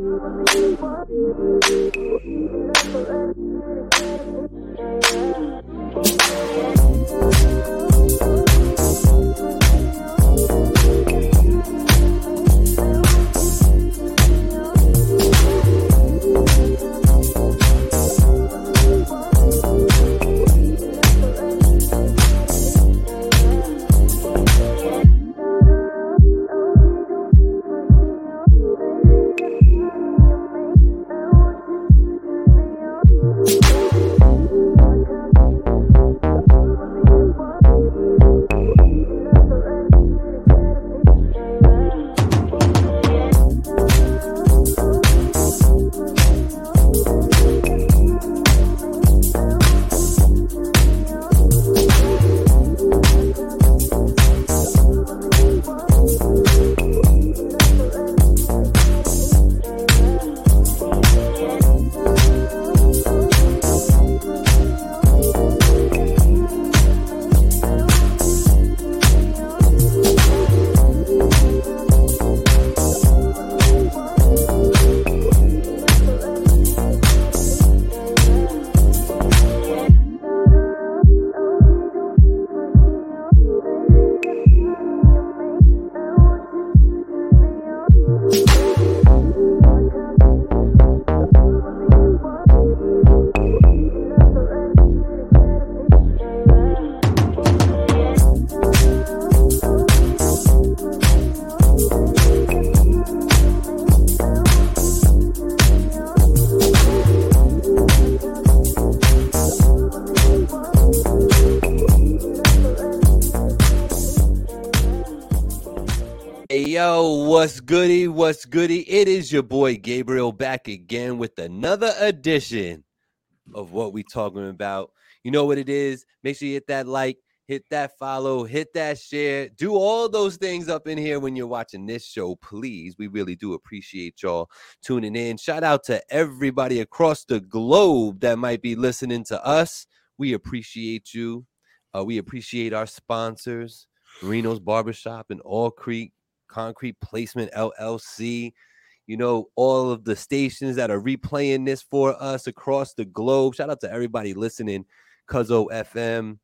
What's goody? It is your boy Gabriel back again with another edition of what we talking about. You know what it is? Make sure you hit that like, hit that follow, hit that share, do all those things up in here when you're watching this show, please. We really do appreciate y'all tuning in. Shout out to everybody across the globe that might be listening to us. We appreciate you. Uh, we appreciate our sponsors, Reno's Barbershop in All Creek. Concrete Placement LLC. You know, all of the stations that are replaying this for us across the globe. Shout out to everybody listening. Cuzzo FM,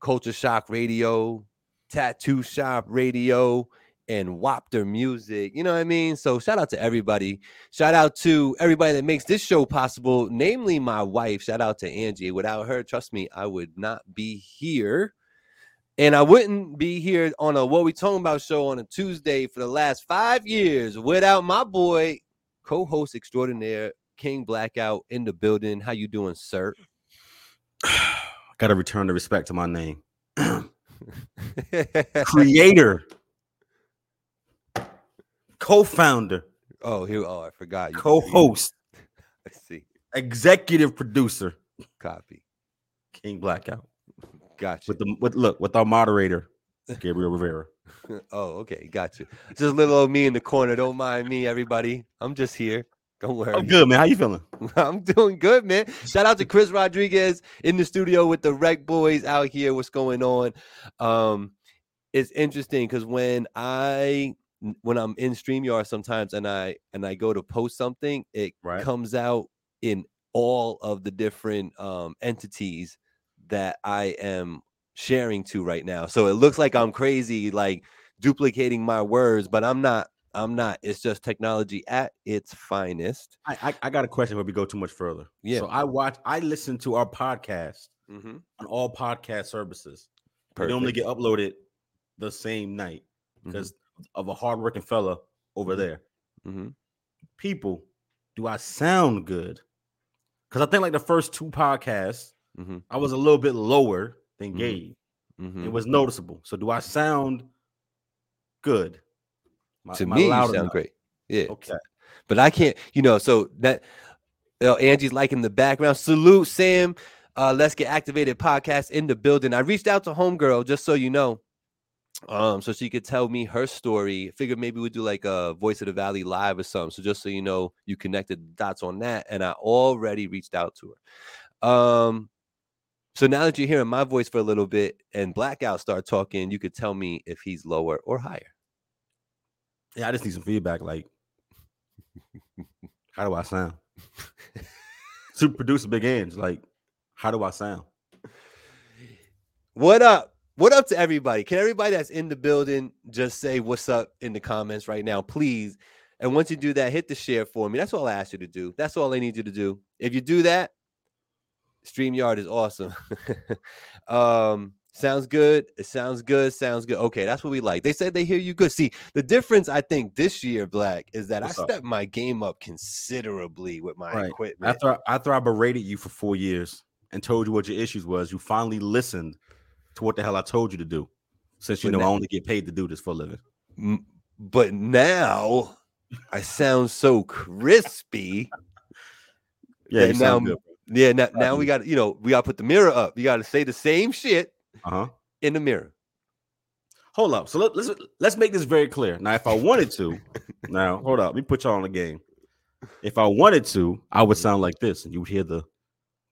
Culture Shock Radio, Tattoo Shop Radio, and Wapter Music. You know what I mean? So shout out to everybody. Shout out to everybody that makes this show possible, namely my wife. Shout out to Angie. Without her, trust me, I would not be here. And I wouldn't be here on a What We Talking About show on a Tuesday for the last five years without my boy, co-host extraordinaire, King Blakout in the building. How you doing, sir? Gotta return the respect to my name. Creator. Co-founder. Oh, here. Oh, I forgot. You, Co-host. I see. Executive producer. Copy. King Blakout. Gotcha. With the with look with our moderator, Gabriel Rivera. oh, okay, got you. Just little old me in the corner. Don't mind me, everybody. I'm just here. Don't worry. I'm good, man. How you feeling? I'm doing good, man. Shout out to Chris Rodriguez in the studio with the Rec Boys out here. What's going on? Um, it's interesting because when I when I'm in StreamYard sometimes and I and I go to post something, it right. comes out in all of the different um entities that I am sharing to right now. So it looks like I'm crazy, like duplicating my words, but I'm not. I'm not. It's just technology at its finest. I I, I got a question before we go too much further. Yeah. So I watch. I listen to our podcast mm-hmm. on all podcast services. Perfect. They only get uploaded the same night because mm-hmm. of a hardworking fella over mm-hmm. there. Mm-hmm. People, do I sound good? Because I think like the first two podcasts, Mm-hmm. I was a little bit lower than mm-hmm. Gabe. Mm-hmm. It was noticeable. So do I sound good? My, to me, you sound enough? great. Yeah. Okay. But I can't, you know, so that you know, Angie's like in the background. Salute, Sam. Uh, Let's Get Activated podcast in the building. I reached out to Homegirl just so you know. Um, so she could tell me her story. Figured maybe we'd do like a Voice of the Valley live or something. So just so you know, you connected dots on that. And I already reached out to her. Um, so now that you're hearing my voice for a little bit and Blakout start talking, you could tell me if he's lower or higher. Yeah, I just need some feedback. Like, how do I sound? Super producer Big Ange, like, how do I sound? What up? What up to everybody? Can everybody that's in the building just say what's up in the comments right now, please? And once you do that, hit the share for me. That's all I ask you to do. That's all I need you to do. If you do that, StreamYard is awesome. um, sounds good. It sounds good. Sounds good. Okay, that's what we like. They said they hear you good. See, the difference I think this year, Black, is that What's I stepped my game up considerably with my right. equipment. After after I berated you for four years and told you what your issues was, you finally listened to what the hell I told you to do. Since you but know now, I only get paid to do this for a living. But now I sound so crispy. yeah, you now, good, yeah. Now, now we got you know we got to put the mirror up. You got to say the same shit uh-huh. in the mirror. Hold up. So let, us let's, let's make this very clear. Now, if I wanted to, now hold up. Let me put y'all on the game. If I wanted to, I would sound like this, and you would hear the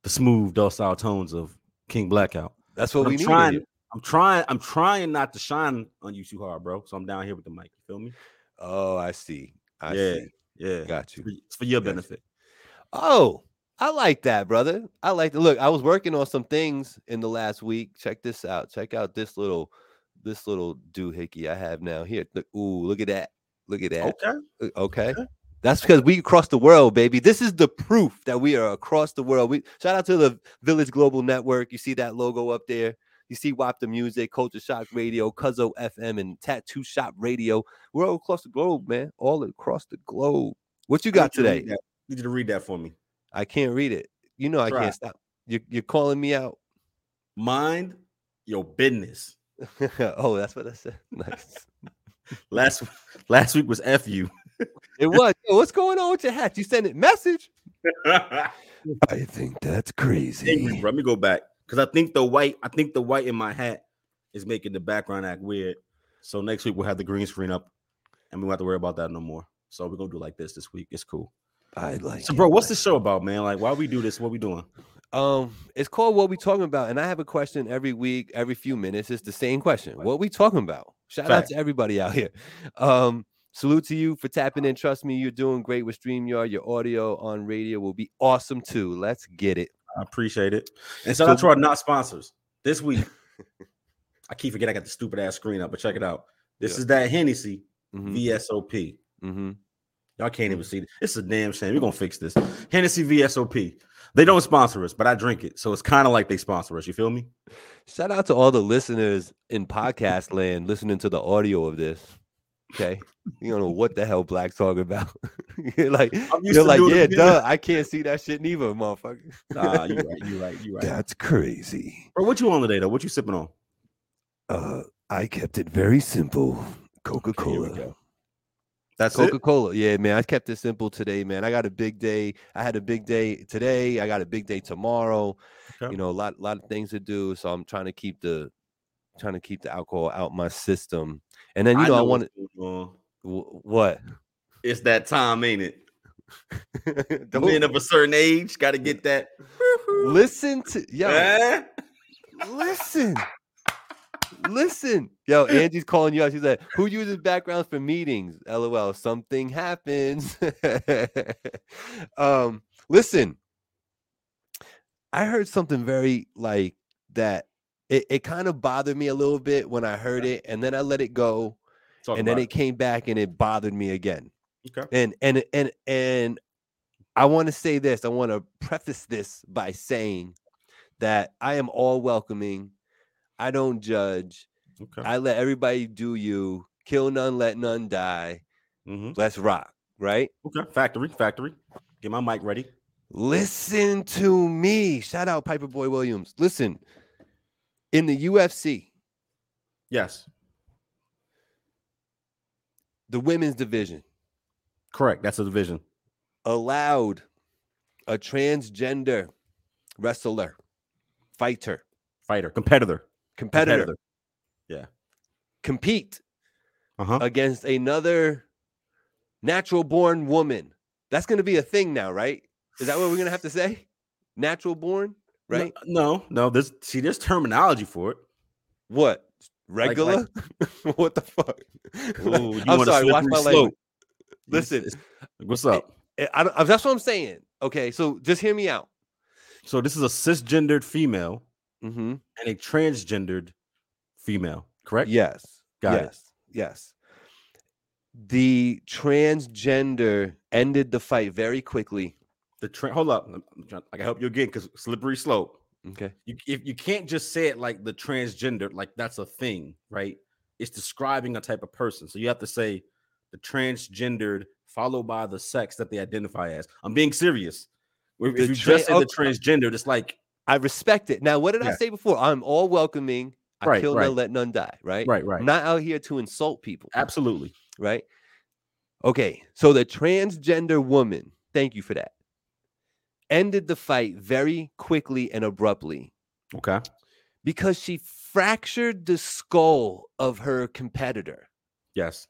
the smooth, docile tones of King Blakout. That's what but we need. I'm trying. I'm trying not to shine on you too hard, bro. So I'm down here with the mic. You feel me? Oh, I see. I yeah, see. Yeah, got you. It's for your got benefit. You. Oh, I like that, brother. I like to look. I was working on some things in the last week. Check this out. Check out this little, this little doohickey I have now. Here, look, ooh, look at that. Look at that. Okay. Okay. okay. That's because we across the world, baby. This is the proof that we are across the world. We shout out to the Village Global Network. You see that logo up there. You see WAP the Music, Culture Shock Radio, Cuzzo FM, and Tattoo Shop Radio. We're all across the globe, man. All across the globe. What you got today? I need you to read that for me. I can't read it. You know I Try. can't stop. You're, you're calling me out. Mind your business. oh, that's what I said. Nice. last last week was F you. it was. Yo, what's going on with your hat? You sent it message. I think that's crazy. Bro. Let me go back because I think the white, I think the white in my hat is making the background act weird. So next week we'll have the green screen up, and we won't have to worry about that no more. So we're gonna do like this this week. It's cool. I like. So, bro, what's the show about, man? Like, why we do this? What we doing? Um, it's called What We Talking About, and I have a question every week, every few minutes. It's the same question. What we talking about? Shout Fact. out to everybody out here. Um, salute to you for tapping in. Trust me, you're doing great with StreamYard. Your audio on radio will be awesome too. Let's get it. I appreciate it. And shout out to our not sponsors this week. I keep forgetting I got the stupid ass screen up, but check it out. This yeah. is that Hennessy mm-hmm. VSOP. Mm-hmm. Y'all can't even see it. It's a damn shame. We're gonna fix this. Hennessy VSOP. They don't sponsor us, but I drink it. So it's kind of like they sponsor us. You feel me? Shout out to all the listeners in podcast land listening to the audio of this. Okay. You don't know what the hell Black's talking about. you're like, you're like, yeah, duh. I can't see that shit neither, motherfucker. nah, you right, you right, you right. That's crazy. Bro, what you on today though? What you sipping on? Uh, I kept it very simple. Coca Cola. Okay, that's Coca Cola. Yeah, man. I kept it simple today, man. I got a big day. I had a big day today. I got a big day tomorrow. Okay. You know, a lot, lot of things to do. So I'm trying to keep the, trying to keep the alcohol out my system. And then you know, I, know I want to. What? It's that time, ain't it? The men of a certain age got to get that. Listen to yo. Eh? Listen. Listen, yo, Angie's calling you out. She's like, "Who uses backgrounds for meetings?" LOL. Something happens. um, listen, I heard something very like that. It, it kind of bothered me a little bit when I heard it, and then I let it go, Talk and then it, it came back and it bothered me again. Okay. And and and and I want to say this. I want to preface this by saying that I am all welcoming I don't judge. Okay. I let everybody do you. Kill none, let none die. Mm-hmm. Let's rock, right? Okay. Factory, factory. Get my mic ready. Listen to me. Shout out Piper Boy Williams. Listen, in the UFC. Yes. The women's division. Correct. That's a division. Allowed a transgender wrestler, fighter, fighter, competitor competitor, competitor. yeah, compete uh-huh. against another natural born woman. That's going to be a thing now, right? Is that what we're going to have to say? Natural born, right? No, no, no. There's see, there's terminology for it. What? Regular? Like, like, what the fuck? Ooh, I'm sorry. Watch my slope. listen. What's up? I, I, that's what I'm saying. Okay, so just hear me out. So this is a cisgendered female mm-hmm. and a transgendered female, correct? Yes. Got yes. it. Yes. The transgender ended the fight very quickly. The tra- hold up, I can help you again because slippery slope. Okay. You if you can't just say it like the transgender, like that's a thing, right? It's describing a type of person. So you have to say the transgendered followed by the sex that they identify as. I'm being serious. If, if you tra- just say the transgender, it's like I respect it. Now, what did yeah. I say before? I'm all welcoming. I right, kill right. none, let none die. Right. Right. Right. I'm not out here to insult people. Absolutely. Right. Okay. So the transgender woman, thank you for that, ended the fight very quickly and abruptly. Okay. Because she fractured the skull of her competitor. Yes.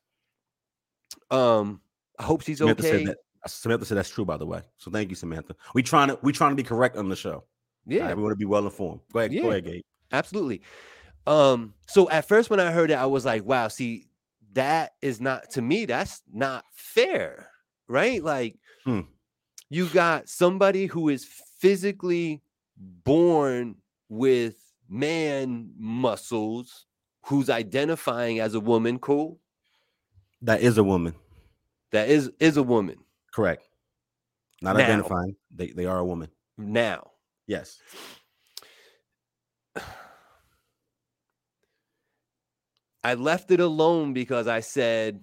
Um, I hope she's Samantha okay. Said that, Samantha said that's true, by the way. So thank you, Samantha. We trying to we trying to be correct on the show. Yeah, we want to be well informed. Go ahead, yeah, go ahead, Gabe. Absolutely. Um, so at first when I heard it, I was like, wow, see, that is not to me, that's not fair, right? Like hmm. you got somebody who is physically born with man muscles who's identifying as a woman, cool. That is a woman that is is a woman. Correct. Not now, identifying. They they are a woman. Now. Yes. I left it alone because I said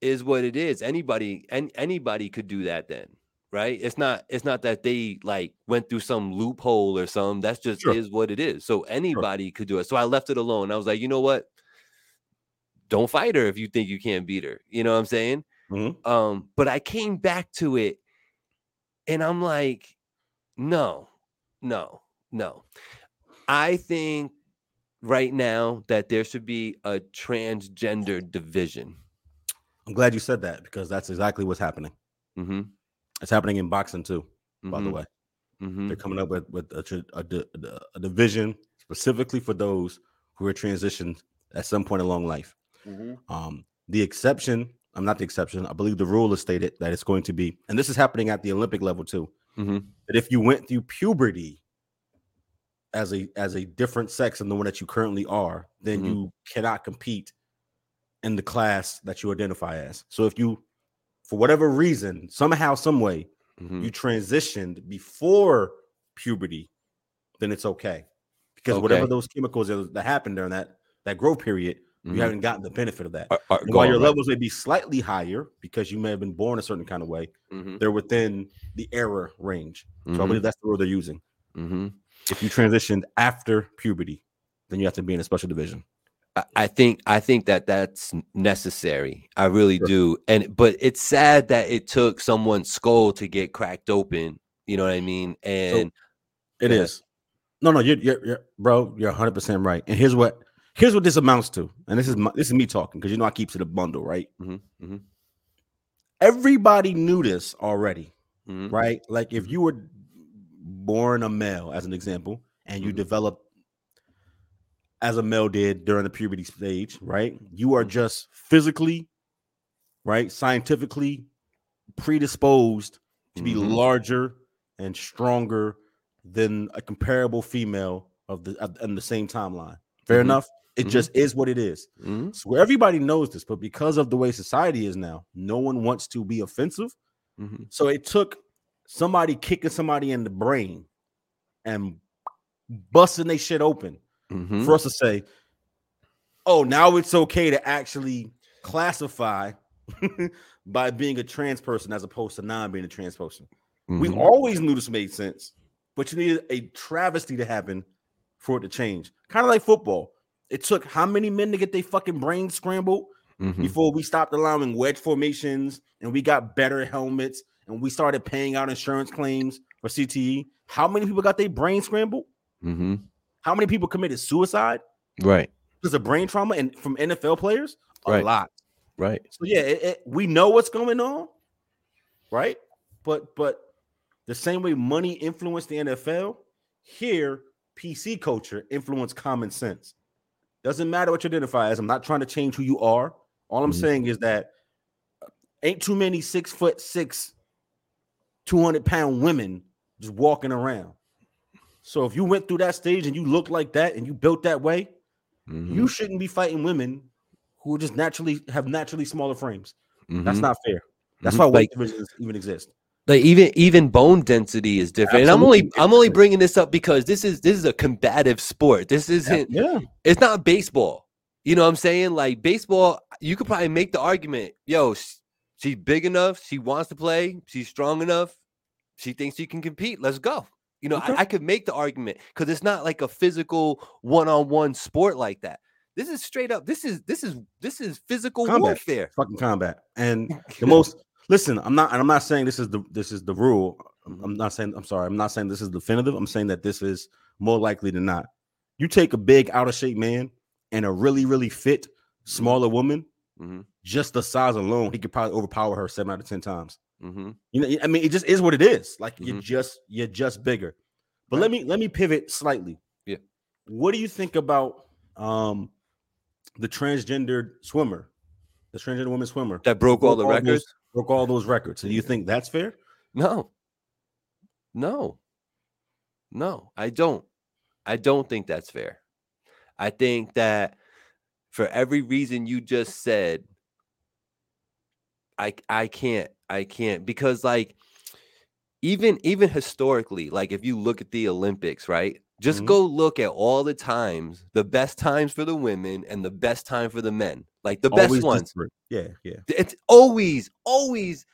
is what it is. Anybody and anybody could do that then, right? It's not it's not that they like went through some loophole or some That's just sure. is what it is. So anybody sure. could do it. So I left it alone. I was like, you know what? don't fight her if you think you can't beat her. You know what I'm saying? Mm-hmm. Um, but I came back to it and I'm like, no, no, no. I think right now that there should be a transgender division. I'm glad you said that because that's exactly what's happening. Mm-hmm. It's happening in boxing too, mm-hmm. by the mm-hmm. way. Mm-hmm. They're coming up with, with a, a, a, division specifically for those who are transitioned at some point along life. Mm-hmm. Um, the exception, I'm not the exception. I believe the rule is stated that it's going to be, and this is happening at the Olympic level too. Mm-hmm. That if you went through puberty as a as a different sex than the one that you currently are, then mm-hmm. you cannot compete in the class that you identify as. So if you, for whatever reason, somehow, some way, mm-hmm. you transitioned before puberty, then it's okay because okay. whatever those chemicals that happened during that that growth period Mm-hmm. You haven't gotten the benefit of that. Uh, uh, while your right. levels may be slightly higher because you may have been born a certain kind of way, mm-hmm. they're within the error range. So mm-hmm. I believe that's the word they're using. Mm-hmm. If you transitioned after puberty, then you have to be in a special division. I think I think that that's necessary. I really sure. do. And but it's sad that it took someone's skull to get cracked open. You know what I mean? And so it is. No, no, you're, you're, you're bro. You're 100 percent right. And here's what Here's what this amounts to, and this is my, this is me talking because you know I keeps it a bundle, right? Mm-hmm, mm-hmm. Everybody knew this already, mm-hmm. right? Like if you were born a male, as an example, and you mm-hmm. develop as a male did during the puberty stage, right? You are mm-hmm. just physically, right, scientifically predisposed to be mm-hmm. larger and stronger than a comparable female of the in the same timeline. Fair mm-hmm. enough. It mm-hmm. just is what it is. Mm-hmm. So everybody knows this, but because of the way society is now, no one wants to be offensive. Mm-hmm. So it took somebody kicking somebody in the brain and busting their shit open mm-hmm. for us to say, "Oh, now it's okay to actually classify by being a trans person as opposed to non being a trans person." We Mm-hmm. always knew this made sense, but you needed a travesty to happen for it to change. Kind of like football. It took how many men to get their fucking brain scrambled mm-hmm. before we stopped allowing wedge formations and we got better helmets and we started paying out insurance claims for CTE? How many people got their brain scrambled? Mm-hmm. How many people committed suicide? Right. Because of brain trauma and from NFL players? A right. lot. Right. So yeah, it, it, we know what's going on, right? But but the same way money influenced the NFL, here PC culture influenced common sense. Doesn't matter what you identify as. I'm not trying to change who you are. All I'm mm-hmm. saying is that ain't too many six foot six, 200 pound women just walking around. So if you went through that stage and you look like that and you built that way, mm-hmm. you shouldn't be fighting women who just naturally have naturally smaller frames. Mm-hmm. That's not fair. That's mm-hmm. why weight like, divisions even exist. Like even even bone density is different. Absolutely. And I'm only I'm only bringing this up because this is this is a combative sport. This isn't yeah. It's not baseball. You know what I'm saying? Like baseball, you could probably make the argument, yo, she's big enough, she wants to play, she's strong enough, she thinks she can compete. Let's go. You know, okay. I, I could make the argument because it's not like a physical one-on-one sport like that. This is straight up. This is this is this is physical combat. warfare. Fucking combat. And the most listen, I'm not and I'm not saying this is the this is the rule. I'm not saying I'm sorry, I'm not saying this is definitive. I'm saying that this is more likely than not. You take a big out of shape man and a really, really fit, mm-hmm. smaller woman, mm-hmm. just the size alone, he could probably overpower her seven out of ten times. Mm-hmm. You know, I mean, it just is what it is. Like you're mm-hmm. just you're just bigger. But right. let me let me pivot slightly. Yeah. What do you think about um the transgendered swimmer, the transgender woman swimmer that broke, all the records? Broke all those records. And you think that's fair? No. No. No, I don't. I don't think that's fair. I think that for every reason you just said, I I can't I can't because like even even historically, like if you look at the Olympics, right? Just mm-hmm. go look at all the times, the best times for the women and the best time for the men. Like the always best ones. Different. Yeah, yeah. It's always, always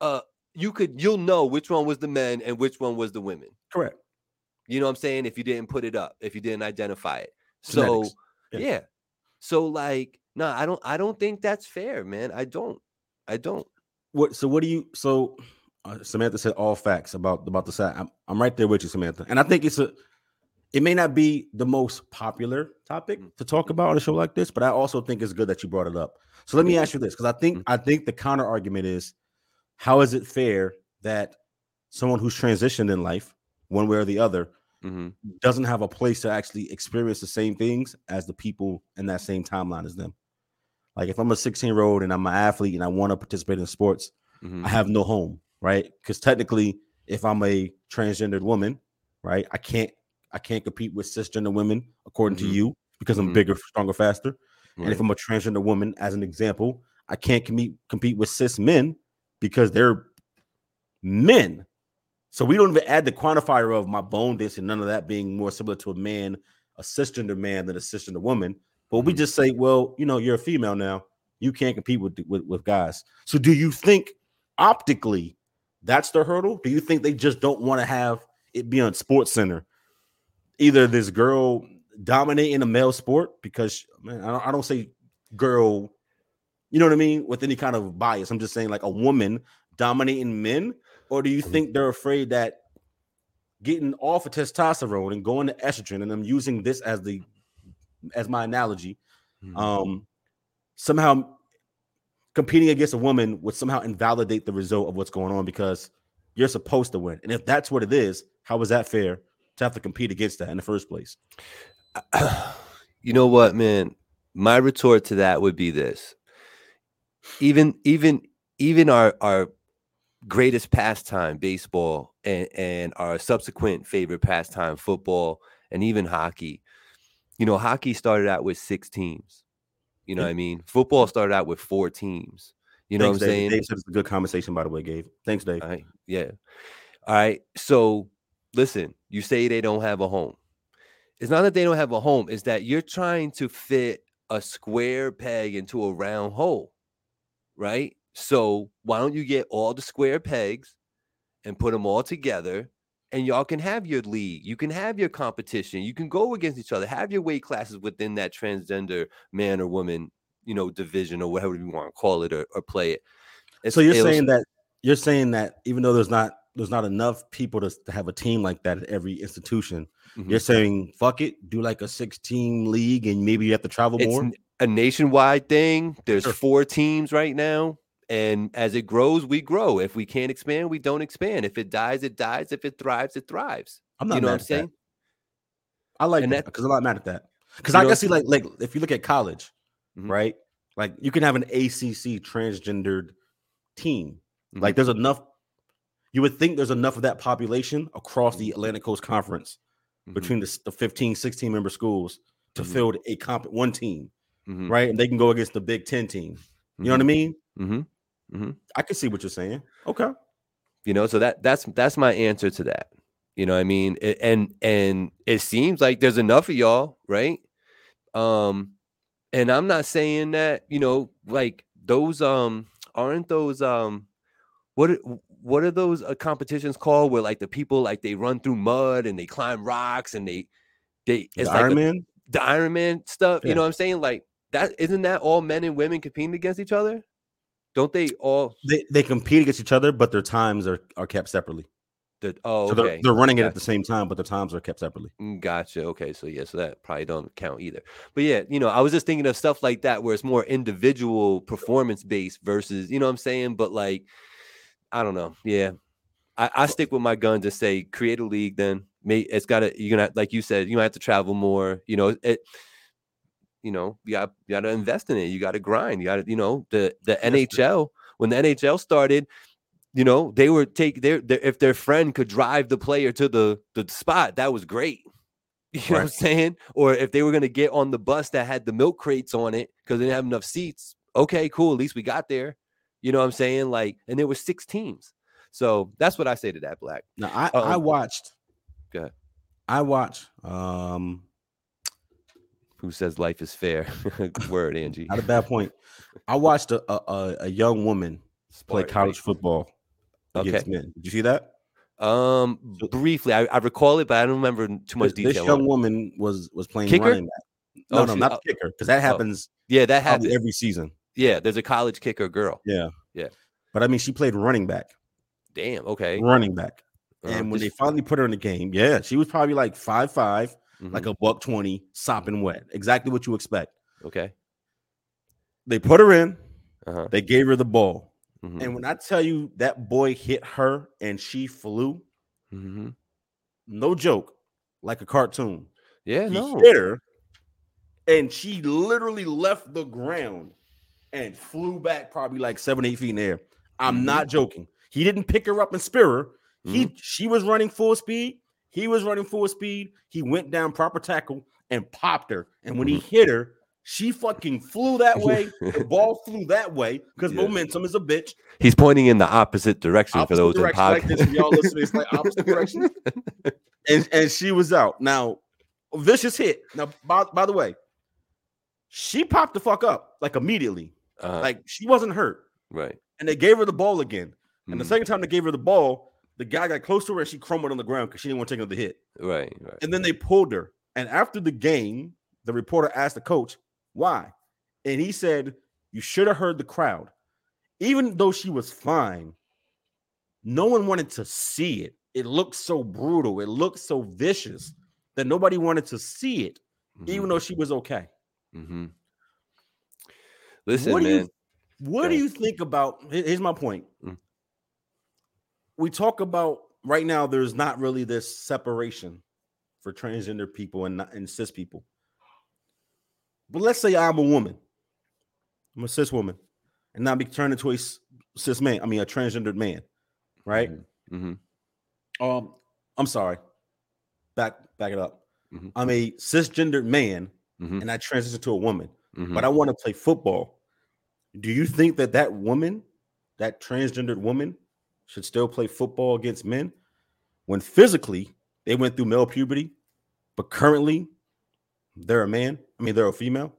uh you could you'll know which one was the men and which one was the women. Correct. You know what I'm saying? If you didn't put it up, if you didn't identify it. Genetics. So yeah. yeah. So like, no, I don't I don't think that's fair, man. I don't. I don't. What so what do you so uh, Samantha said all facts about about the side. I'm, I'm right there with you, Samantha. And I think it's a it may not be the most popular topic mm. to talk about on a show like this, but I also think it's good that you brought it up. So let me ask you this because I think mm. I think the counter argument is how is it fair that someone who's transitioned in life, one way or the other, mm-hmm. doesn't have a place to actually experience the same things as the people in that same timeline as them. Like if I'm a 16 year old and I'm an athlete and I want to participate in sports, mm-hmm. I have no home, right? Because technically, if I'm a transgendered woman, right, I can't I can't compete with cisgender women according mm-hmm. to you because I'm mm-hmm. bigger, stronger, faster. Right. And if I'm a transgender woman, as an example, I can't compete compete with cis men because they're men so we don't even add the quantifier of my bone density, and none of that being more similar to a man, a cisgender man than a cisgender woman. But we mm-hmm. just say, well, you know, you're a female now. You can't compete with, with, with guys. So do you think optically that's the hurdle? Do you think they just don't want to have it be on Sports Center? Either this girl dominating a male sport because man, I don't, I don't say girl, you know what I mean, with any kind of bias. I'm just saying like a woman dominating men or do you mm-hmm. think they're afraid that getting off of testosterone and going to estrogen, and I'm using this as the as my analogy, mm-hmm. um, somehow competing against a woman would somehow invalidate the result of what's going on because you're supposed to win. And if that's what it is, how is that fair to have to compete against that in the first place? You know what, man? My retort to that would be this. Even even even our our greatest pastime, baseball, and, and our subsequent favorite pastime, football, and even hockey. You know, hockey started out with six teams. You know yeah. what I mean? Football started out with four teams. You know Thanks, what I'm Dave. saying? Dave said it's a good conversation, by the way, Gabe. Thanks, Dave. All right. Yeah. All right. So listen, you say they don't have a home. It's not that they don't have a home, it's that you're trying to fit a square peg into a round hole, right? So why don't you get all the square pegs and put them all together and y'all can have your league. You can have your competition. You can go against each other. Have your weight classes within that transgender man or woman, you know, division or whatever you want to call it or, or play it. It's, so you're saying that you're saying that even though there's not there's not enough people to, to have a team like that at every institution, mm-hmm. you're saying fuck it, do like a 16 league and maybe you have to travel it's more. A nationwide thing. There's sure. four teams right now. And as it grows, we grow. If we can't expand, we don't expand. If it dies, it dies. If it thrives, it thrives. I'm not you know what I'm saying? That. I like that because I'm not mad at that. Because I can see like like if you look at college, mm-hmm. right? Like you can have an ACC transgendered team. Mm-hmm. Like there's enough. You would think there's enough of that population across the Atlantic Coast Conference mm-hmm. between the, the 15, 16 member schools to mm-hmm. field a comp one team, mm-hmm. right? And they can go against the Big Ten team. You know what I mm-hmm. mean? Mm-hmm. I can see what you're saying. Okay. You know, so that that's that's my answer to that. You know, I mean, and and it seems like there's enough of y'all, right? Um, and I'm not saying that you know, like those um aren't those um what what are those uh, competitions called where like the people like they run through mud and they climb rocks and they they it's the like Iron Man the Iron Man stuff. Yeah. You know what I'm saying? Like that isn't that all men and women competing against each other? Don't they all? They they compete against each other, but their times are are kept separately. The, oh, so they're, they're, running gotcha. it at the same time, but the times are kept separately. Mm, gotcha. Okay, so yeah, so that probably don't count either. But yeah, you know, I was just thinking of stuff like that where it's more individual performance based versus, you know, what I'm saying. But like, I don't know. Yeah, I, I stick with my gun to say create a league. Then may it's got to you're gonna like you said, you might have to travel more. You know, it. You know, you got you got to invest in it. You got to grind. You got to, you know, the the NHL when the NHL started, you know, they were take their, their if their friend could drive the player to the the spot, that was great. You know right. what I'm saying? Or if they were going to get on the bus that had the milk crates on it because they didn't have enough seats, okay, cool. At least we got there. You know what I'm saying? Like, and there were six teams. So that's what I say to that, Black. Now I, um, I watched. Go ahead. I watched. Um, who says life is fair? Word, Angie. Not a bad point. I watched a a, a young woman play college football against okay. men. Did you see that? Um, briefly, I, I recall it, but I don't remember too much detail. This young woman was was playing kicker? running back. No, oh, no, not the kicker, because that oh. happens. Oh. Yeah, that happens every season. Yeah, there's a college kicker girl. Yeah, yeah. But I mean, she played running back. Damn. Okay. Running back. Uh, and when they finally put her in the game, yeah, she was probably like five five, mm-hmm. like a buck twenty, sopping wet. Exactly what you expect. Okay. They put her in. Uh-huh. They gave her the ball. Mm-hmm. And when I tell you that boy hit her and she flew, mm-hmm. no joke, like a cartoon. Yeah, he no. hit her, and she literally left the ground and flew back probably like seven, eight feet in the air. I'm mm-hmm. not joking. He didn't pick her up and spear her. He mm-hmm. she was running full speed. He was running full speed. He went down proper tackle and popped her. And when he mm-hmm. hit her, she fucking flew that way. the ball flew that way because yeah. momentum is a bitch. He's pointing in the opposite direction opposite for those direction, in like this. Y'all listening, it's like opposite direction. And and she was out. Now, vicious hit. Now, by, by the way, she popped the fuck up like immediately. Uh-huh. Like she wasn't hurt. Right. And they gave her the ball again. And mm. the hmm. second time they gave her the ball, the guy got close to her and she crumbled on the ground because she didn't want to take another hit. Right, right. And then they pulled her. And after the game, the reporter asked the coach, why? And he said, You should have heard the crowd. Even though she was fine, no one wanted to see it. It looked so brutal. It looked so vicious that nobody wanted to see it, mm-hmm. even though she was okay. Mm-hmm. Listen, what man. Do you, what do you think about? Here's my point. Mm. We talk about right now. There's not really this separation for transgender people and, and cis people. But let's say I'm a woman, I'm a cis woman, and now be turned into a cis man. I mean, a transgendered man, right? Mm-hmm. mm-hmm. Um, I'm sorry. Back, back it up. Mm-hmm. I'm a cisgendered man, mm-hmm. and I transition to a woman, mm-hmm. but I want to play football. Do you think that that woman, that transgendered woman, should still play football against men when physically they went through male puberty, but currently they're a man. I mean, they're a female.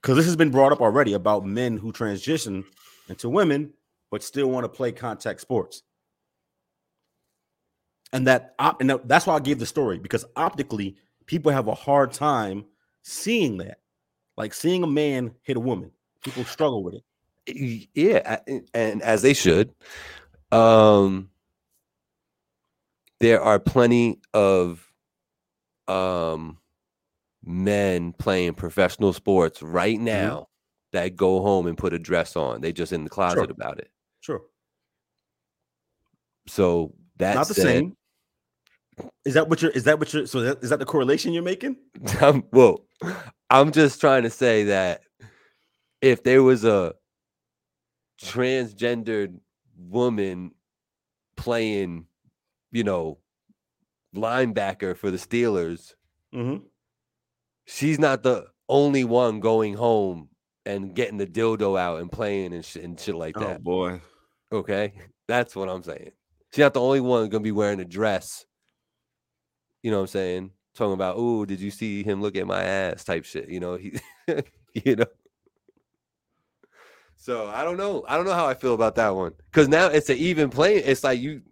Because this has been brought up already about men who transition into women, but still want to play contact sports. And that op- and that's why I gave the story because optically, people have a hard time seeing that. Like seeing a man hit a woman. People struggle with it. Yeah, and as they should. Um there are plenty of um men playing professional sports right mm-hmm. now mm-hmm. that go home and put a dress on. They just in the closet sure. about it. Sure. So that's not the said, same. Is that what you're? Is that what you're? So that, is that the correlation you're making? I'm, well, I'm just trying to say that if there was a transgendered woman playing, you know, linebacker for the Steelers. Mm-hmm. She's not the only one going home and getting the dildo out and playing and shit, and shit like oh, that. Oh boy. Okay. That's what I'm saying. She's not the only one gonna be wearing a dress. You know what I'm saying? Talking about, oh, did you see him look at my ass type shit? You know, he you know. So I don't know. I don't know how I feel about that one. Cause now it's an even playing. It's like you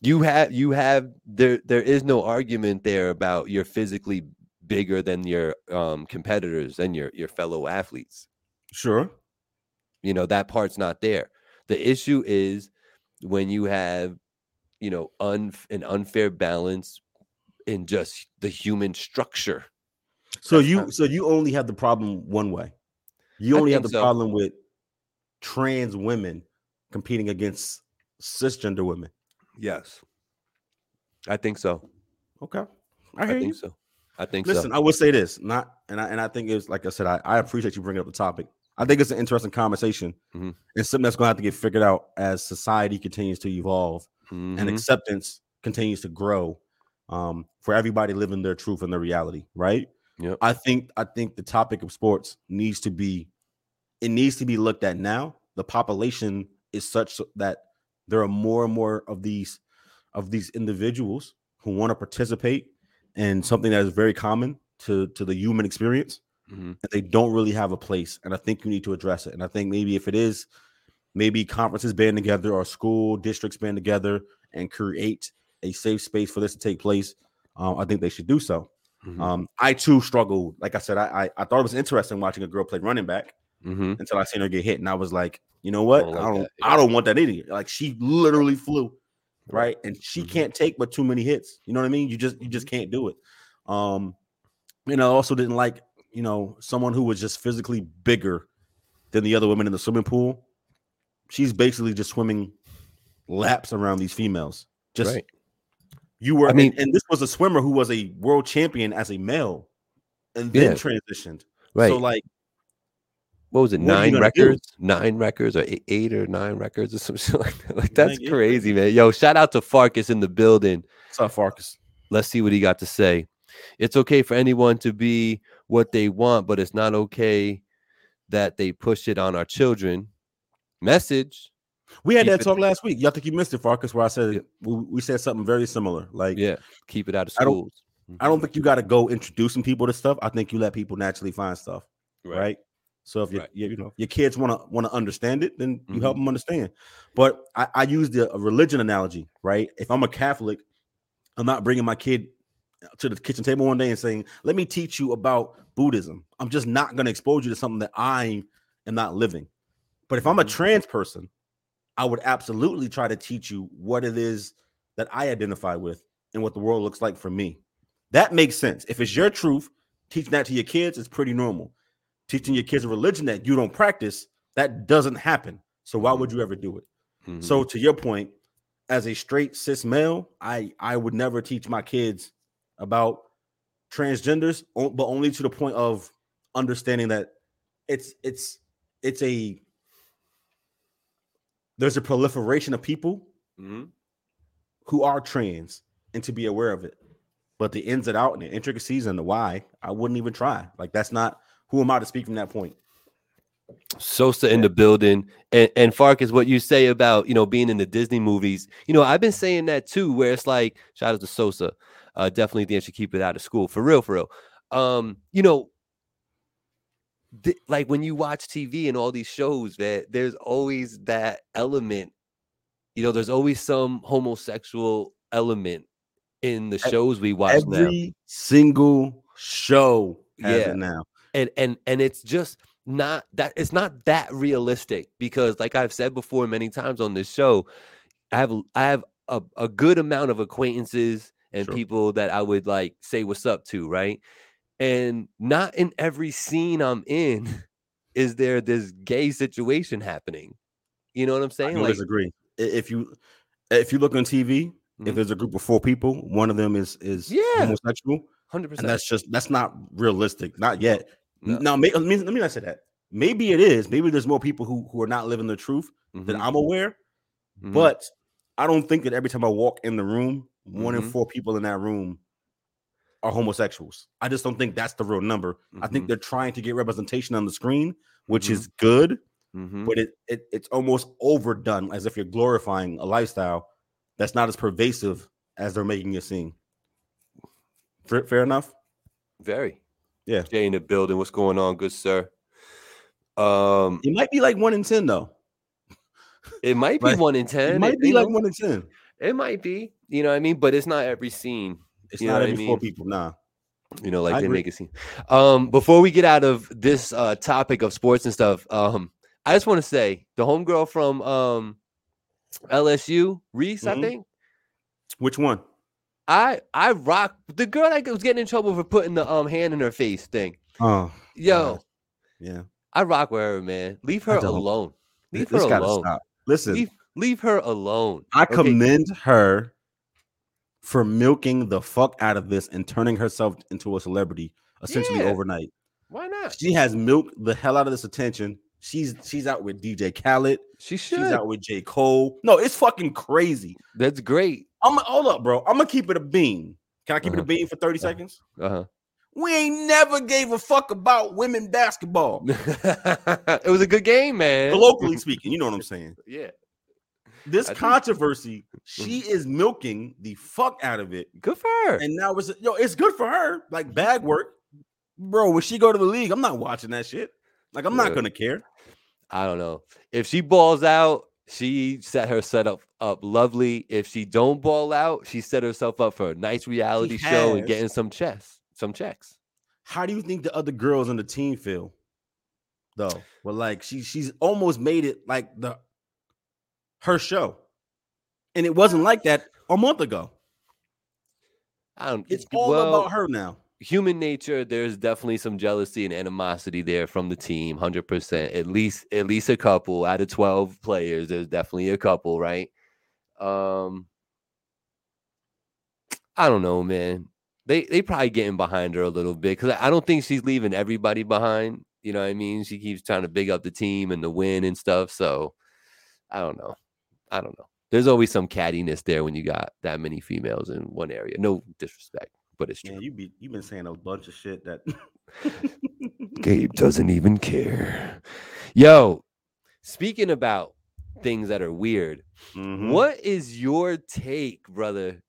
you have you have there there is no argument there about you're physically bigger than your um competitors and your your fellow athletes. Sure. You know, that part's not there. The issue is when you have, you know, un, an unfair balance in just the human structure. So That's you not, so you only have the problem one way. You only have the so. problem with trans women competing against cisgender women. Yes. I think so. Okay. I, I think you. so. I think so. Listen, so. I would say this, not and I and I think it's like I said, I, I appreciate you bringing up the topic. I think it's an interesting conversation. Mm-hmm. It's something that's going to have to get figured out as society continues to evolve mm-hmm. and acceptance continues to grow um, for everybody living their truth and their reality. Right? Yeah. I think I think the topic of sports needs to be it needs to be looked at now. The population is such that there are more and more of these of these individuals who want to participate in something that is very common to to the human experience mm-hmm. and they don't really have a place. And I think you need to address it. And I think maybe if it is, maybe conferences band together or school districts band together and create a safe space for this to take place. Um, I think they should do so. Mm-hmm. Um, I too struggled. Like I said, I, I, I thought it was interesting watching a girl play running back mm-hmm. until I seen her get hit, and I was like, you know what? I don't, I, don't. I don't want that idiot. Like she literally flew, right? And she mm-hmm. can't take but too many hits. You know what I mean? You just you just mm-hmm. can't do it. Um, know, I also didn't like you know, someone who was just physically bigger than the other women in the swimming pool, she's basically just swimming laps around these females. Just right. You were, I mean, and, and, this was a swimmer who was a world champion as a male, and then yeah. transitioned. Right. So like, what was it? What nine records, do? nine records, or eight or nine records, or something like that. Like that's crazy, man. Yo, shout out to Farkas in the building. What's up, Farkas? Let's see what he got to say. It's okay for anyone to be what they want, but it's not okay that they push it on our children. Message. We had that talk last week. Y'all think you missed it, Farkas, where I said yeah. we, we, said something very similar. Like, yeah, keep it out of schools. I don't, mm-hmm. I don't think you got to go introducing people to stuff. I think you let people naturally find stuff, right? right? So if you, right. you, you know your kids want to want to understand it, then you mm-hmm. help them understand. But I, I use the religion analogy, right? If I'm a Catholic, I'm not bringing my kid to the kitchen table one day and saying, "Let me teach you about Buddhism." I'm just not going to expose you to something that I am not living. But if I'm a mm-hmm. trans person, I would absolutely try to teach you what it is that I identify with and what the world looks like for me. That makes sense. If it's your truth, teaching that to your kids is pretty normal. Teaching your kids a religion that you don't practice, that doesn't happen. So why would you ever do it? Mm-hmm. So to your point, as a straight cis male, I I would never teach my kids about transgenders, but only to the point of understanding that it's it's it's a there's a proliferation of people mm-hmm. who are trans and to be aware of it. But the ins and out and the intricacies and the why, I wouldn't even try. Like that's not who am I to speak from that point. Sosa in the building, and and Farkas, what you say about you know being in the Disney movies, you know I've been saying that too. Where it's like, shout out to Sosa, uh, definitely think I should keep it out of school for real, for real. Um, you know, th- like when you watch TV and all these shows, that there's always that element. You know, there's always some homosexual element in the shows we watch Every now. single show yeah. now. And and and it's just not that it's not that realistic because like I've said before many times on this show, I have I have a, a good amount of acquaintances and sure. people that I would like say what's up to, right? And not in every scene I'm in is there this gay situation happening. You know what I'm saying? I like, disagree. If you if you look on TV, mm-hmm. if there's a group of four people, one of them is is yeah. homosexual, hundred percent. And that's just that's not realistic, not yet. No. Now, let me let me not say that. maybe it is. Maybe there's more people who who are not living the truth mm-hmm. than I'm aware. Mm-hmm. But I don't think that every time I walk in the room, one mm-hmm. in four people in that room are homosexuals. I just don't think that's the real number. I think mm-hmm. they're trying to get representation on the screen, which is mm-hmm. good, mm-hmm. but it, it it's almost overdone as if you're glorifying a lifestyle that's not as pervasive as they're making it seem. Fair, fair enough. Very. Yeah. Jay in the building. What's going on, good sir? Um, it might be like one in ten though. It might be like, one in ten. It might be like know? one in ten. It might be. You know what I mean? But it's not every scene. It's not every I mean? four people. Nah. You know, like I they agree. make it seem. Um, before we get out of this uh topic of sports and stuff, um, I just want to say the homegirl from um LSU, Reese, mm-hmm. I think. Which one? I I rock the girl that was getting in trouble for putting the um hand in her face thing. Oh, yo, yeah, I rock with her, man. Leave her alone. Leave this her alone. Stop. Listen, leave, leave her alone. I okay? commend her for milking the fuck out of this and turning herself into a celebrity essentially yeah. overnight. Why not? She has milked the hell out of this attention. She's she's out with DJ Khaled. She should. She's out with J. Cole. No, it's fucking crazy. That's great. I'm hold up, bro. I'm gonna keep it a bean. Can I keep uh-huh. it a uh-huh. bean for 30 uh-huh. seconds? Uh-huh. We ain't never gave a fuck about women basketball. it was a good game, man. locally speaking, you know what I'm saying? Yeah. This I controversy, she mm-hmm. is milking the fuck out of it. Good for her. And now it's yo, it's good for her. Like bag work, bro. When she go to the league, I'm not watching that shit. Like I'm yeah. not gonna care. I don't know if she balls out. She set her setup up lovely. If she don't ball out, she set herself up for a nice reality show and getting some checks, some checks. How do you think the other girls on the team feel? Though, well, like she she's almost made it like the her show, and it wasn't like that a month ago. I don't. It's all well, about her now. human nature there's definitely some jealousy and animosity there from the team 100% at least at least a couple. Out of 12 players there's definitely a couple right? Um i don't know man. They they probably getting behind her a little bit because i don't think she's leaving everybody behind. You know what i mean? She keeps trying to big up the team and the win and stuff so i don't know i don't know there's always some cattiness there when you got that many females in one area no disrespect but it's true. Man, you be you've been saying a bunch of shit that Gabe doesn't even care. Yo, speaking about things that are weird, mm-hmm. what is your take, brother,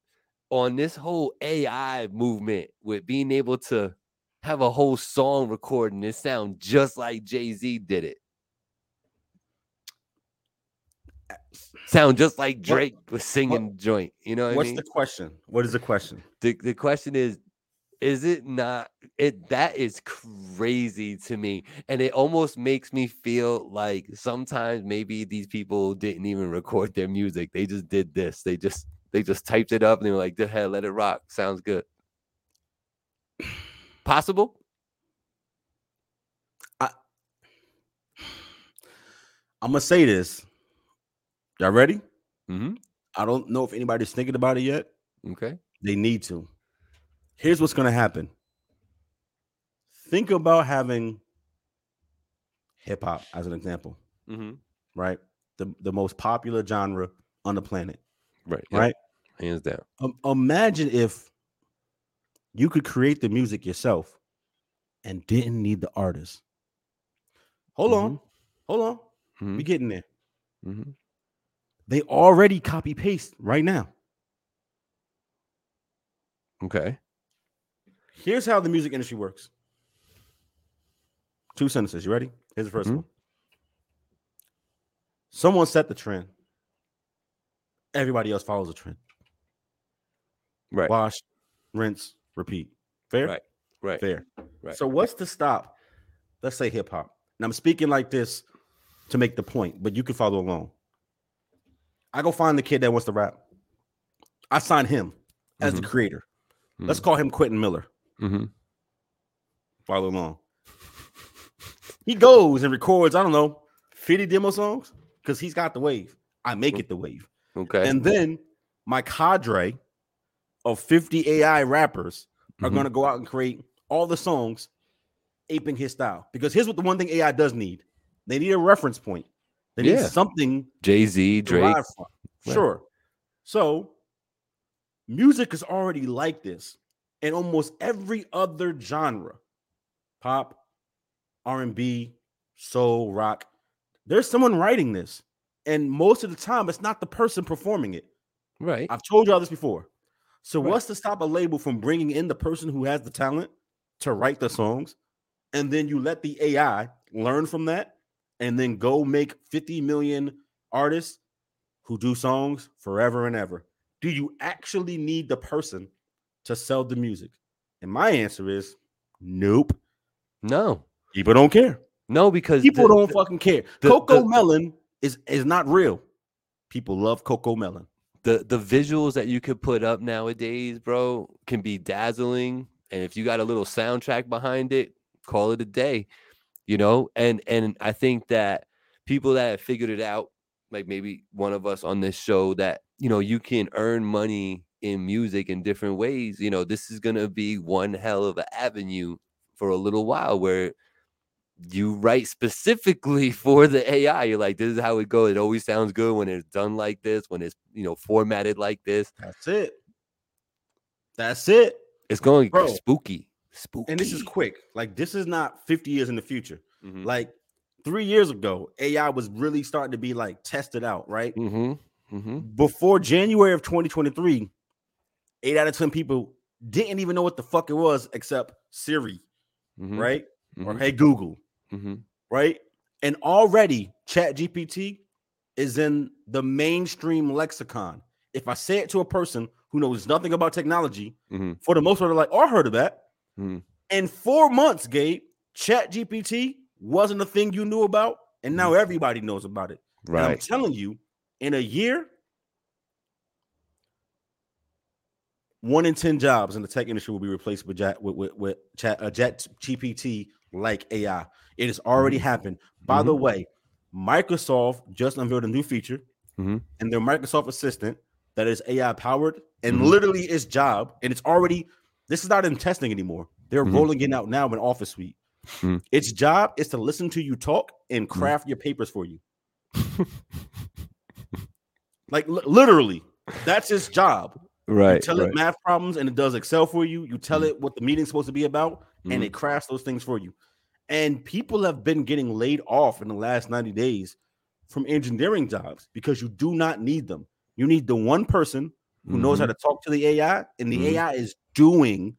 on this whole AI movement with being able to have a whole song recording and sound just like Jay Z did it? Sound just like Drake what, was singing what, joint. You know what what's I mean? the question? What is the question? The the question is, is it not it that is crazy to me. And it almost makes me feel like sometimes maybe these people didn't even record their music. They just did this. They just they just typed it up and they were like, hell, let it rock. Sounds good. Possible? I I'm gonna say this Y'all ready? Mm-hmm. I don't know if anybody's thinking about it yet. Okay. They need to. Here's what's going to happen. Think about having hip hop as an example. Mm-hmm. Right? The the most popular genre on the planet. Right. Right. Hands down. Um, imagine if you could create the music yourself and didn't need the artist. Hold mm-hmm. on. Hold on. Mm-hmm. We getting there. They already copy paste right now. Okay. Here's how the music industry works. Two sentences. You ready? Here's the 1st mm-hmm. one. Someone set the trend. Everybody else follows the trend. Right. Wash, rinse, repeat. Fair? Right. Right. Fair. Right. So what's to stop? Let's say hip hop. And I'm speaking like this to make the point, but you can follow along. I go find the kid that wants to rap. I sign him as mm-hmm. the creator. Mm-hmm. Let's call him Quentin Miller. Mm-hmm. Follow along. he goes and records, I don't know, 50 demo songs because he's got the wave. I make it the wave. Okay. And then my cadre of 50 AI rappers are mm-hmm. going to go out and create all the songs aping his style. Because here's what the one thing AI does need: they need a reference point. They need yeah. something. Jay Z, Drake, sure. So, music is already like this in almost every other genre: pop, R and B, soul, rock. There's someone writing this, and most of the time, it's not the person performing it. Right. I've told y'all this before. So, right. what's to stop a label from bringing in the person who has the talent to write the songs, and then you let the AI learn from that, and then go make 50 million artists who do songs forever and ever? Do you actually need the person to sell the music? And my answer is nope. No. People don't care. No, because people the, don't the, fucking care. The, Cocomelon is is not real. People love Cocomelon the the visuals that you could put up nowadays, bro, can be dazzling. And if you got a little soundtrack behind it, call it a day. You know, and and I think that people that have figured it out, like maybe one of us on this show, that you know you can earn money in music in different ways. You know, this is gonna be one hell of an avenue for a little while where you write specifically for the AI. You're like, this is how it goes. It always sounds good when it's done like this, when it's you know formatted like this. That's it. That's it. It's going Bro, spooky. Spooky. And this is quick. Like this is not 50 years in the future. Mm-hmm. Like three years ago, AI was really starting to be like tested out, right? Mm-hmm. Mm-hmm. Before January of 2023, eight out of 10 people didn't even know what the fuck it was except Siri, mm-hmm. right? Or mm-hmm. hey Google mm-hmm. right? And already ChatGPT is in the mainstream lexicon. If I say it to a person who knows nothing about technology, for the most part, they're like, oh, I heard of that. Mm-hmm. In four months, Gabe, ChatGPT wasn't a thing you knew about, and now mm-hmm. everybody knows about it. Right. And I'm telling you, in a year, one in 10 jobs in the tech industry will be replaced with, chat, with, with, with chat, uh, GPT like AI. It has already mm-hmm. happened. By mm-hmm. the way, Microsoft just unveiled a new feature mm-hmm. and their Microsoft Assistant that is AI powered and mm-hmm. literally its job, and it's already this is not in testing anymore. They're mm-hmm. rolling it out now in Office Suite. Mm-hmm. Its job is to listen to you talk and craft your papers for you. like li- literally, that's its job. Right. You tell right. it math problems and it does Excel for you. You tell it what the meeting's supposed to be about, and it crafts those things for you. And people have been getting laid off in the last 90 days from engineering jobs because you do not need them. You need the one person who mm-hmm. knows how mm-hmm. to talk to the AI, and the mm-hmm. AI is doing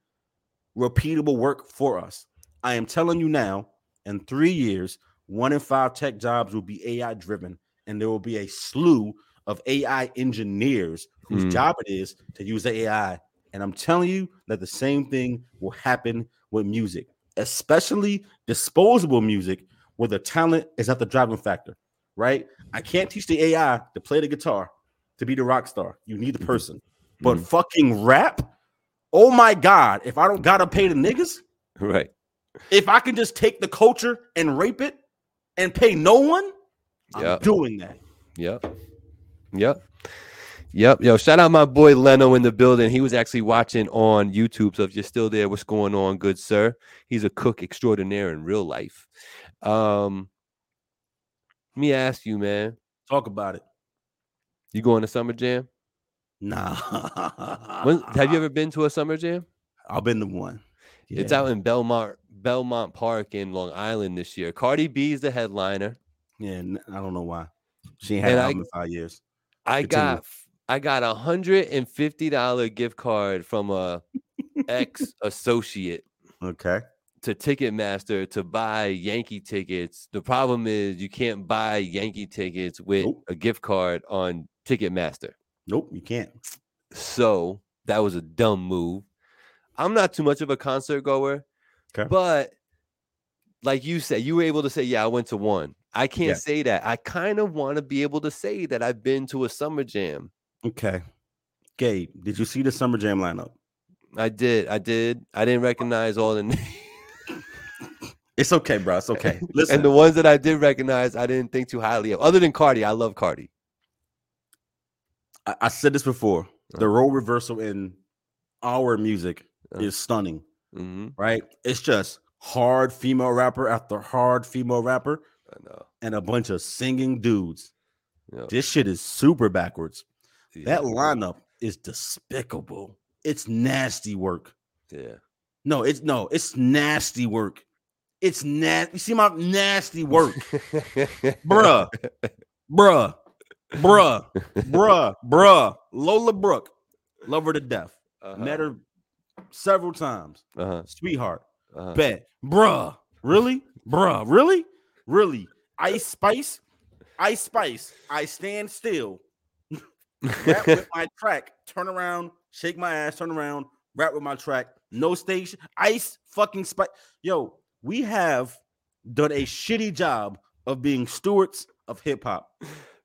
repeatable work for us. I am telling you now, in three years, one in five tech jobs will be AI driven, and there will be a slew of AI engineers whose mm. job it is to use the AI. And I'm telling you that the same thing will happen with music especially disposable music where the talent is not the driving factor, right? I can't teach the AI to play the guitar to be the rock star. You need the mm-hmm. person. But mm-hmm. fucking rap, oh my God, if I don't gotta pay the niggas, right? If I can just take the culture and rape it and pay no one, I'm doing that. Yep. Yep. Yep. Yo, shout out my boy Leno in the building. He was actually watching on YouTube. So if you're still there, what's going on, good sir? He's a cook extraordinaire in real life. Um, let me ask you, man. Talk about it. You going to Summer Jam? Nah. when, have you ever been to a Summer Jam? I've been to one. Yeah. It's out in Belmont Belmont Park in Long Island this year. Cardi B is the headliner. Yeah, I don't know why. She ain't had album in five years. I Continue. got I got a hundred and fifty dollar gift card from a ex associate. Okay. To Ticketmaster to buy Yankee tickets. The problem is you can't buy Yankee tickets with nope. a gift card on Ticketmaster. Nope, you can't. So that was a dumb move. I'm not too much of a concert goer, okay. but like you said, you were able to say, Yeah, I went to one. I can't yeah. say that. I kind of want to be able to say that I've been to a summer jam. Okay. Gabe, did you see the Summer Jam lineup? I did. I did. I didn't recognize all the names. It's okay, bro. It's okay. Listen. And the ones that I did recognize, I didn't think too highly of. Other than Cardi, I love Cardi. I, I said this before. Uh-huh. The role reversal in our music uh-huh. is stunning. Mm-hmm. Right? It's just hard female rapper after hard female rapper. I know. And a bunch of singing dudes. Yep. This shit is super backwards. Yeah. That lineup is despicable. It's nasty work. Yeah. No, it's no, it's nasty work. It's nasty. You see my nasty work, bruh, bruh, bruh, bruh, bruh. Lola Brooke, love her to death. Uh-huh. Met her several times. Uh-huh. Sweetheart, uh-huh. bet, bruh, really, bruh, really, really. Ice Spice, Ice Spice. I stand still. rap with my track. Turn around, shake my ass. Turn around, rap with my track. No station. Ice fucking Spice. Yo, we have done a shitty job of being stewards of hip hop.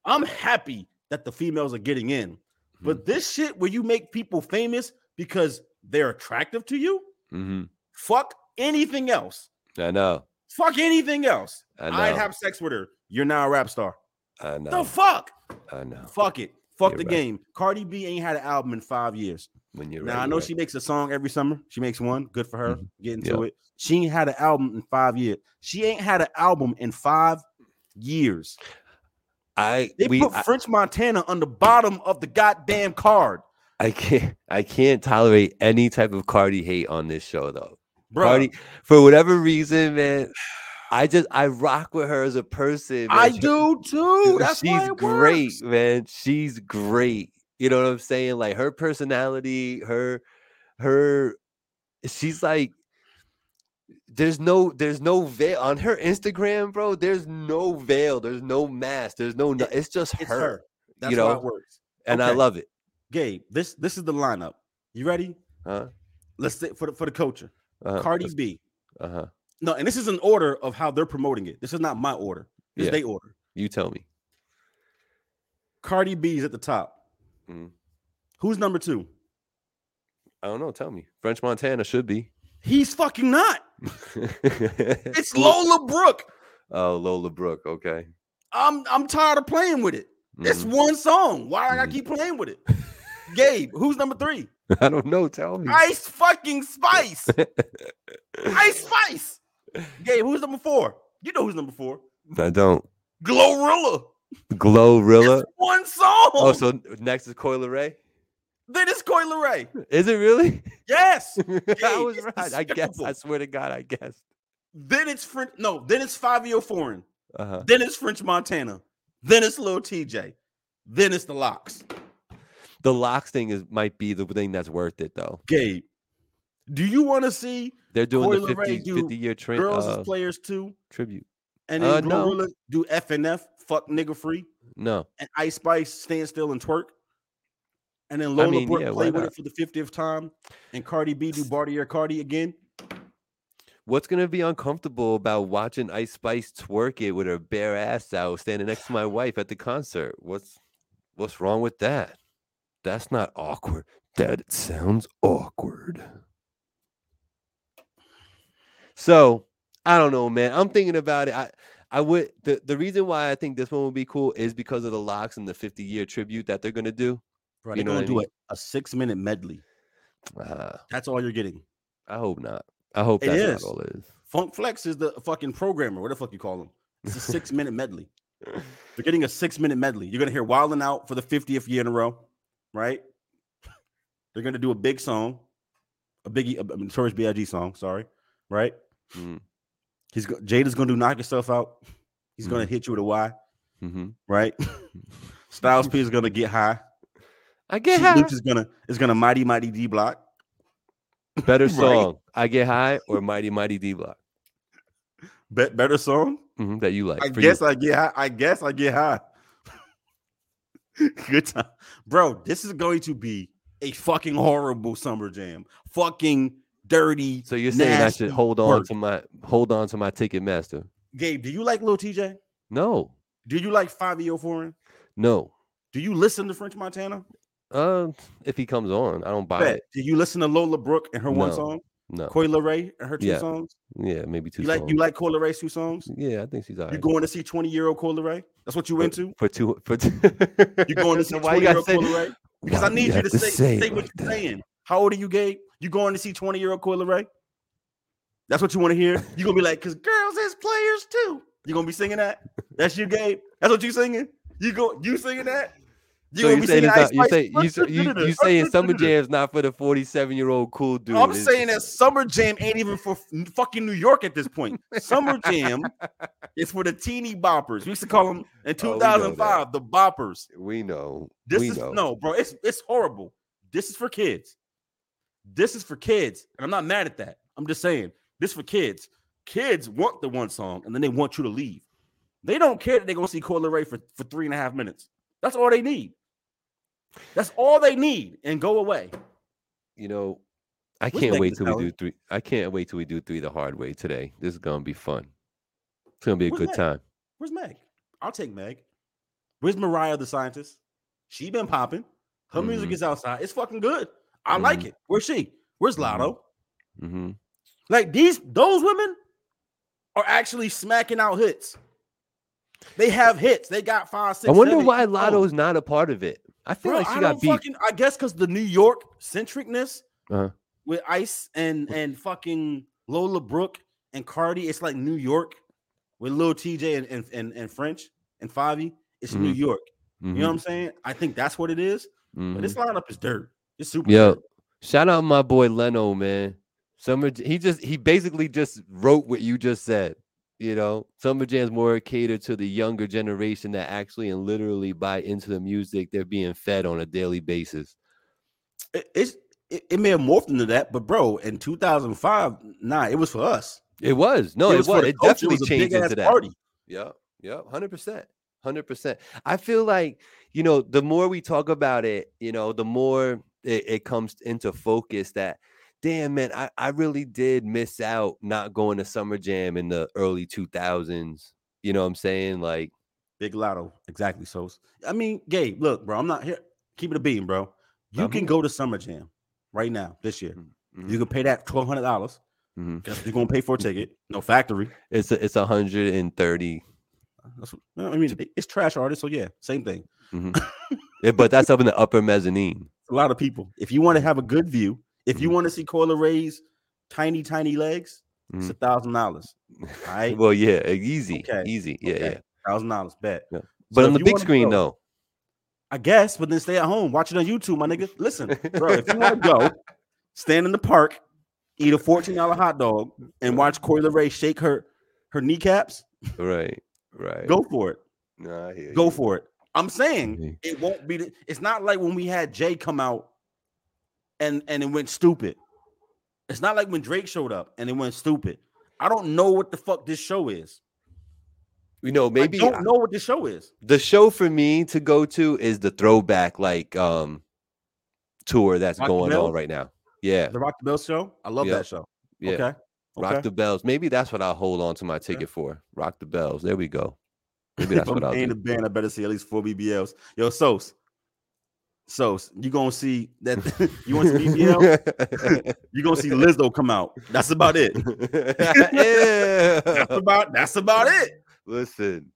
I'm happy that the females are getting in, but mm-hmm. this shit where you make people famous because they're attractive to you, mm-hmm. fuck anything else. I know. Fuck anything else. I would have sex with her. You're now a rap star. I know. The fuck? I know. Fuck it. Fuck You're the right. game. Cardi B ain't had an album in five years. When you're now, ready, I know right. she makes a song every summer. She makes one. Good for her. Mm-hmm. Get into yep. it. She ain't had an album in five years. She ain't had an album in five years. I they we, put I, French Montana on the bottom of the goddamn card. I can't I can't tolerate any type of Cardi hate on this show though. Bro. Cardi, for whatever reason, man. I just I rock with her as a person. Man. I she, do too. That's she's great, works. man. She's great. You know what I'm saying? Like her personality, her her she's like there's no there's no veil on her Instagram, bro. There's no veil, there's no mask, there's no it's just it's her. her. That's you know, it works. And okay. I love it. Gabe, this this is the lineup. You ready? Huh? Let's say for the for the culture. Uh-huh. Cardi B. Uh-huh. No, and this is an order of how they're promoting it. This is not my order. This yeah. they order. You tell me. Cardi B is at the top. Mm-hmm. Who's number two? I don't know. Tell me. French Montana should be. He's fucking not. it's Lola Brooke. Oh, Lola Brooke. Okay. I'm I'm tired of playing with it. Mm-hmm. It's one song. Why mm-hmm. I gotta keep playing with it? Gabe, who's number three? I don't know. Tell me. Ice fucking Spice. Ice Spice. Gabe, who's number four? You know who's number four. I don't. Glorilla. Glorilla. one song. Oh, so next is Coi Leray. Then it's Coi Leray. Is it really? Yes. I was right. I guess. I swear to God, I guess. Then it's French. No, then it's Fivio Foreign. Uh-huh. Then it's French Montana. Then it's Lil Tjay. Then it's the LOX. The LOX thing is might be the thing that's worth it though. Gabe, do you want to see they're doing the 50, 50 year tra- girls uh, as players too tribute, and then uh, no. do FNF fuck nigga free? No, and Ice Spice stand still and twerk, and then Lola I mean, Brooke yeah, play with it for the 50th time, and Cardi B do Bartier Cardi again. What's gonna be uncomfortable about watching Ice Spice twerk it with her bare ass out, standing next to my wife at the concert? What's what's wrong with that? That's not awkward. That sounds awkward. So I don't know, man. I'm thinking about it. I I would the, the reason why I think this one would be cool is because of the LOX and the 50 year tribute that they're gonna do. Right, you they're gonna do mean? a, a six minute medley. Uh, that's all you're getting. I hope not. I hope that's not all it is. Funk Flex is the fucking programmer. What the fuck you call him? It's a six minute medley. They're getting a six minute medley. You're gonna hear Wildin' Out for the 50th year in a row, right? They're gonna do a big song, a biggie, a Notorious B.I.G. song. Sorry, right? Mm. He's Jada's gonna do knock yourself out. He's mm. gonna hit you with a y, mm-hmm. right? Styles P is gonna get high. I get high. Luke is gonna is gonna mighty mighty D block. Better song, right? I get high or mighty mighty D block. Be- better song mm-hmm, that you like. I guess you. I get high. I guess I get high. Good time, bro. This is going to be a fucking horrible summer jam. Fucking dirty. So you're saying I should hold on work. to my hold on to my Ticketmaster. Gabe, do you like Lil Tjay? No. Do you like Fivio Foreign? No. Do you listen to French Montana? Uh, if he comes on, I don't buy Bet. it. Did you listen to Lola Brooke and her no. one song? No. Coi Leray and her two yeah. songs? Yeah, maybe two. You like songs. you like Coi Leray's two songs? Yeah, I think she's alright. You going to see 20 year old Coi Leray? That's what you for, into? For two for two you going to see 20 year old Coi Leray? Because I need you, you to, say, say, say what you're saying. How old are you, Gabe? You going to see 20 year old Coi Leray? That's what you want to hear. You're gonna be like, cause girls is players too. You gonna be singing that? That's you, game. That's what you singing. You go, you singing that? You, so you saying not, you say you, you, you saying Summer Jam's not for the 47 year old cool dude? I'm it's, saying that Summer Jam ain't even for fucking New York at this point. Summer Jam is for the teeny boppers. We used to call them in 2005 oh, the boppers. We know. This we is know. no, bro. It's it's horrible. This is for kids. This is for kids, and I'm not mad at that. I'm just saying this for kids. Kids want the one song, and then they want you to leave. They don't care that they're gonna see Coi Leray for, for three and a half minutes. That's all they need. That's all they need, and go away. You know, I can't wait till we do three. I can't wait till we do three the hard way today. This is gonna be fun. It's gonna be a Where's good Meg? time. Where's Meg? I'll take Meg. Where's Mariah the scientist? She been popping. Her mm-hmm. music is outside. It's fucking good. I mm-hmm. like it. Where's she? Where's mm-hmm. Mm-hmm. Like these, those women are actually smacking out hits. They have hits. They got five, six. I wonder seven, why Latto is not a part of it. I feel Bro, like she I got beat. Fucking, I guess because the New York centricness uh-huh. with Ice and and fucking Lola Brooke and Cardi, it's like New York with Lil Tjay and and, and, and French and Favi. It's mm-hmm. New York. Mm-hmm. You know what I'm saying? I think that's what it is. Mm-hmm. But this mm-hmm. lineup is dirt. It's super. Yo, dirt. shout out my boy Leno, man. Summer, he just he basically just wrote what you just said. You know, Summer Jam's more catered to the younger generation that actually and literally buy into the music they're being fed on a daily basis. It, it's it, it may have morphed into that, but bro, in 2005, nah, it was for us. It was no, it, was. It, was. it definitely it changed into that. Party. Yeah, yeah, hundred percent, hundred percent. I feel like you know, the more we talk about it, you know, the more it, it comes into focus that damn man, I, I really did miss out not going to Summer Jam in the early 2000s. You know what I'm saying? Like Big Latto. Exactly. So I mean, Gabe, look, bro, I'm not here. Keep it a beam, bro. You can go to Summer Jam right now this year. Mm-hmm. You can pay that twelve hundred dollars. Mm-hmm. You're gonna pay for a ticket, no factory. It's a, it's a hundred and thirty. I mean, it's trash artists, so yeah, same thing. Mm-hmm. yeah, but that's up in the upper mezzanine. A lot of people. If you want to have a good view, if you mm-hmm. want to see Coi Leray's tiny, tiny legs, mm-hmm. it's a thousand dollars. All right. well, yeah, easy, okay. easy. Yeah, okay. yeah. Thousand dollars, bet. Yeah. But so on the big screen, go, though. I guess, but then stay at home, watch it on YouTube, my nigga. Listen, bro, if you want to go, stand in the park, eat a $14 hot dog, and watch Coi Leray shake her her kneecaps. Right, right. Go for it. No, I hear Go you. for it. I'm saying it won't be. The, it's not like when we had Jay come out and and it went stupid. It's not like when Drake showed up and it went stupid. I don't know what the fuck this show is. You know, maybe I don't know what the show is. The show for me to go to is the throwback like um tour that's Rock going on right now. Yeah. The Rock the Bells show. I love yep. that show. Yeah. Okay. Rock okay. the Bells. Maybe that's what I'll hold on to my ticket okay. for. Rock the Bells. There we go. Maybe that's what I'll do. the band, I better see at least four BBLs. Yo, Sos, so you gonna see that you want to see BBL? you gonna see Lizzo come out. That's about it. yeah. That's about that's about it. Listen.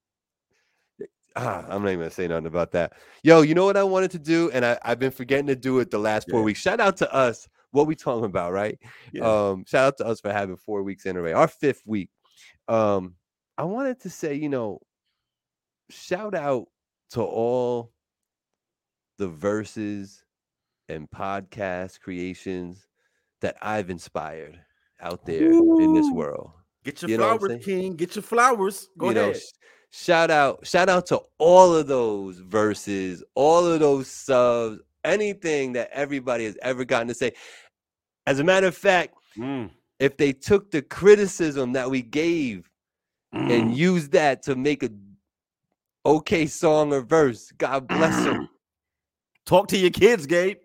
Ah, I'm not even gonna say nothing about that. Yo, you know what I wanted to do, and I, have been forgetting to do it the last four yeah. weeks. Shout out to us. What we talking about, right? Yeah. Um, shout out to us for having four weeks in a row. Our fifth week. Um, I wanted to say, you know, shout out to all the verses and podcast creations that I've inspired out there Ooh. in this world. Get your you flowers, King. Get your flowers. Go you ahead. Know, shout out, shout out to all of those verses, all of those subs, anything that everybody has ever gotten to say. As a matter of fact, mm. if they took the criticism that we gave mm. and used that to make a okay song or verse, God bless them. Talk to your kids, Gabe.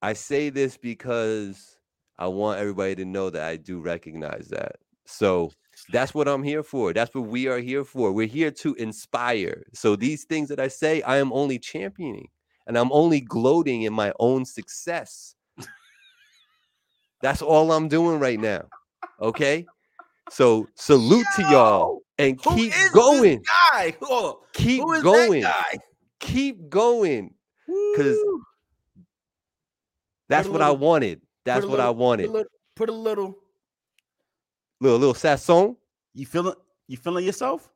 I say this because I want everybody to know that I do recognize that. So that's what I'm here for. That's what we are here for. We're here to inspire. So these things that I say, I am only championing and I'm only gloating in my own success. That's all I'm doing right now. Okay? So salute Yo, to y'all and keep going. Guy? Keep going keep going because that's what I wanted. That's what little, I wanted. Put a, little, put a little, little little sasson. You feeling? You feeling yourself?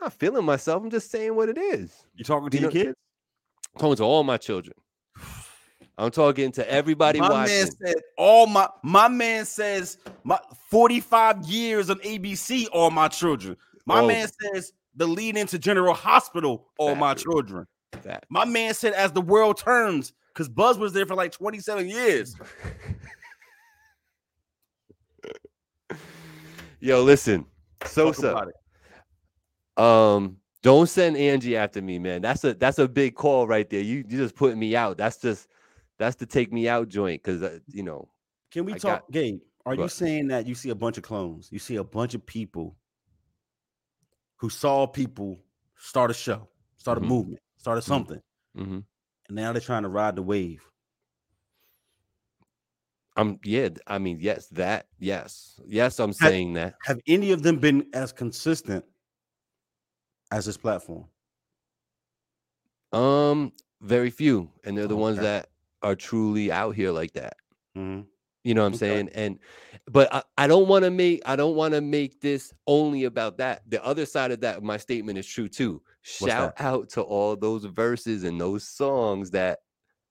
I'm not feeling myself. I'm just saying what it is. You talking to you your know, kids? I'm talking to all my children. I'm talking to everybody my watching. man said all my my man says my 45 years on ABC all my children. My oh. man says the lead into General Hospital all my children. Fact. My man said as the world turns because Buzz was there for like 27 years. Yo, listen, Sosa. Um, don't send Angie after me, man. That's a that's a big call right there. You you just putting me out. That's just that's the take me out joint because uh, you know. Can we I talk, got, Gabe? Are you saying that you see a bunch of clones? You see a bunch of people who saw people start a show, start a mm-hmm. movement, start a mm-hmm. something, mm-hmm. and now they're trying to ride the wave. Um, yeah, I mean, yes, that, yes, yes, I'm saying that. Have any of them been as consistent as this platform? Um, very few, and they're the okay. ones that are truly out here like that. Mm-hmm. You know what I'm okay. saying? And but I, I don't want to make I don't want to make this only about that. The other side of that, my statement is true too. Shout out to all those verses and those songs that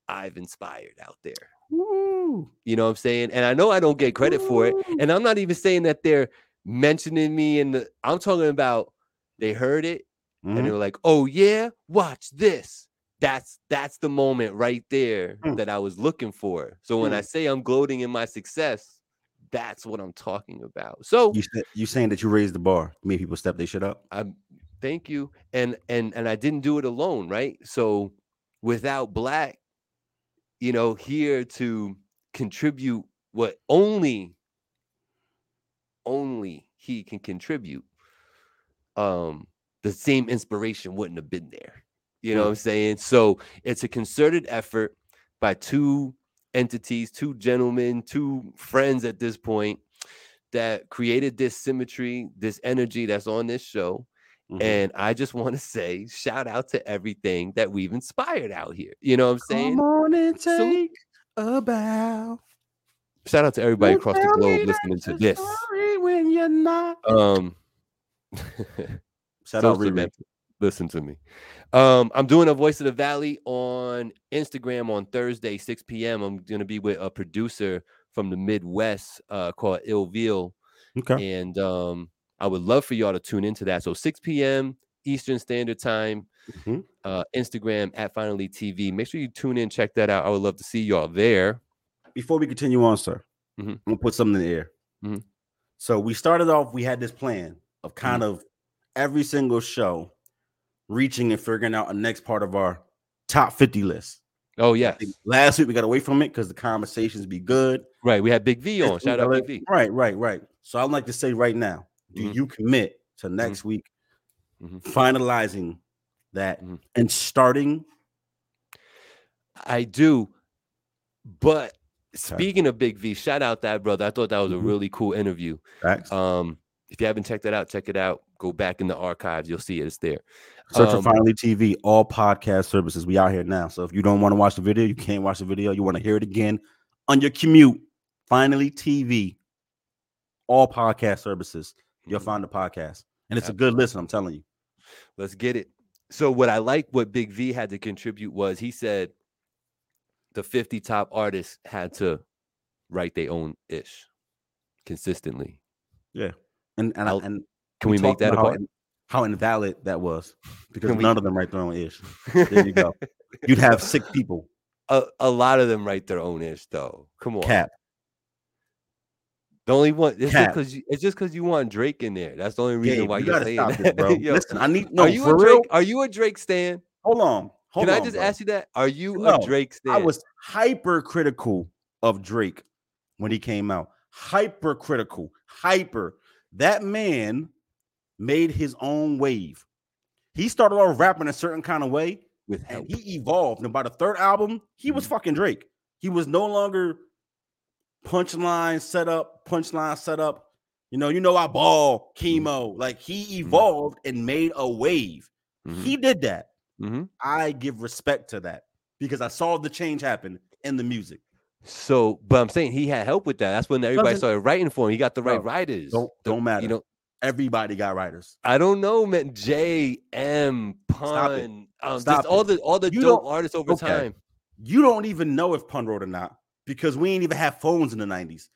I've inspired out there. Woo. You know what I'm saying? And I know I don't get credit Woo. for it. And I'm not even saying that they're mentioning me and I'm talking about they heard it mm-hmm. and they were like, oh yeah, watch this that's that's the moment right there mm. that I was looking for. So when mm. I say I'm gloating in my success, that's what I'm talking about. So you you saying that you raised the bar, made people step their shit up. I'm thank you. And and and I didn't do it alone, right? So without black, you know, here to contribute what only only he can contribute um the same inspiration wouldn't have been there you know mm. what I'm saying? So it's a concerted effort by two entities, two gentlemen, two friends at this point that created this symmetry, this energy that's on this show. Mm-hmm. And I just want to say, shout out to everything that we've inspired out here. You know what I'm saying? Come on and take so, a bow. Shout out to everybody across the globe listening to this. When you're not. Um, shout out Riri. Listen to me. Um, I'm doing a Voice of the Valley on Instagram on Thursday, 6 p.m. I'm going to be with a producer from the Midwest uh, called Ilville. Okay. And um, I would love for y'all to tune into that. So 6 p.m. Eastern Standard Time, mm-hmm. uh, Instagram at Finally TV. Make sure you tune in, check that out. I would love to see y'all there. Before we continue on, sir, mm-hmm. I'm gonna put something in the air. Mm-hmm. So we started off. We had this plan of kind mm-hmm. of every single show reaching and figuring out a next part of our top 50 list. Oh yeah. Last week we got away from it because the conversations be good. Right. We had Big V on. Shout out Big V. Right, right, right. So I'd like to say right now, do mm-hmm. you commit to mm-hmm. next mm-hmm. week mm-hmm. finalizing that mm-hmm. and starting? I do, but speaking of Big V, shout out that brother. I thought that was a mm-hmm. really cool interview. Thanks. Um, if you haven't checked that out, check it out. Go back in the archives, you'll see it. It's there. Search um, for Finally TV, all podcast services. We out here now. So if you don't want to watch the video, you can't watch the video. You want to hear it again on your commute. Finally TV, all podcast services. You'll mm-hmm. find the podcast, and it's a good listen. I'm telling you. Let's get it. So what I like, what Big V had to contribute was he said the 50 top artists had to write their own ish consistently. Yeah, and and, and can we, we make that a part? How invalid that was because none of them write their own ish. There you go. You'd have sick people. A, a lot of them write their own ish though. Come on. Cap. The only one it's Cap. just because it's just because you want Drake in there. That's the only reason Gabe, why you are saying that. Bro. Yo, Listen, I need no. Are you a Drake? Real? Are you a Drake stan? Hold on. Hold Can on, I just bro. ask you that? Are you no, a Drake stan? I was hypercritical of Drake when he came out. Hypercritical. Hyper. That man made his own wave. He started off rapping a certain kind of way, with and he evolved. And by the third album, he was mm-hmm. fucking Drake. He was no longer punchline set up, punchline set up. You know, you know, I ball chemo. Mm-hmm. Like he mm-hmm. evolved mm-hmm. and made a wave. Mm-hmm. He did that. Mm-hmm. I give respect to that because I saw the change happen in the music. So, but I'm saying he had help with that. That's when everybody started writing for him. He got the right writers. Don't don't matter. You know, everybody got writers. I don't know, man. J M Pun, um, Stop all the all the you dope artists over okay. time. You don't even know if Pun wrote or not because we ain't even have phones in the '90s.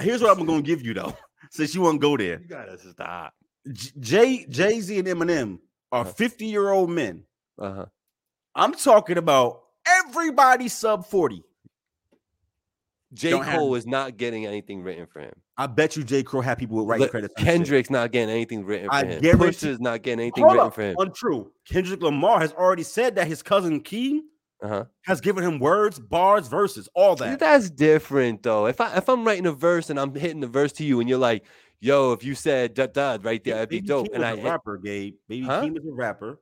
Here's what I'm gonna give you though, since you want to go there. You gotta stop. Jay Jay Z and Eminem are 50 uh-huh. year old men. Uh-huh. I'm talking about everybody sub 40. J. Cole have... is not getting anything written for him. I bet you J. Crow had people with writing credits. Kendrick's not getting anything written for I him. Pusha's not getting anything written up. for him. Untrue. Kendrick Lamar has already said that his cousin Keem uh-huh. has given him words, bars, verses, all that. That's different though. If I if I'm writing a verse and I'm hitting the verse to you and you're like, yo, if you said da da right there, that'd be dope. and I a rapper, Gabe. Baby huh? Keem is a rapper,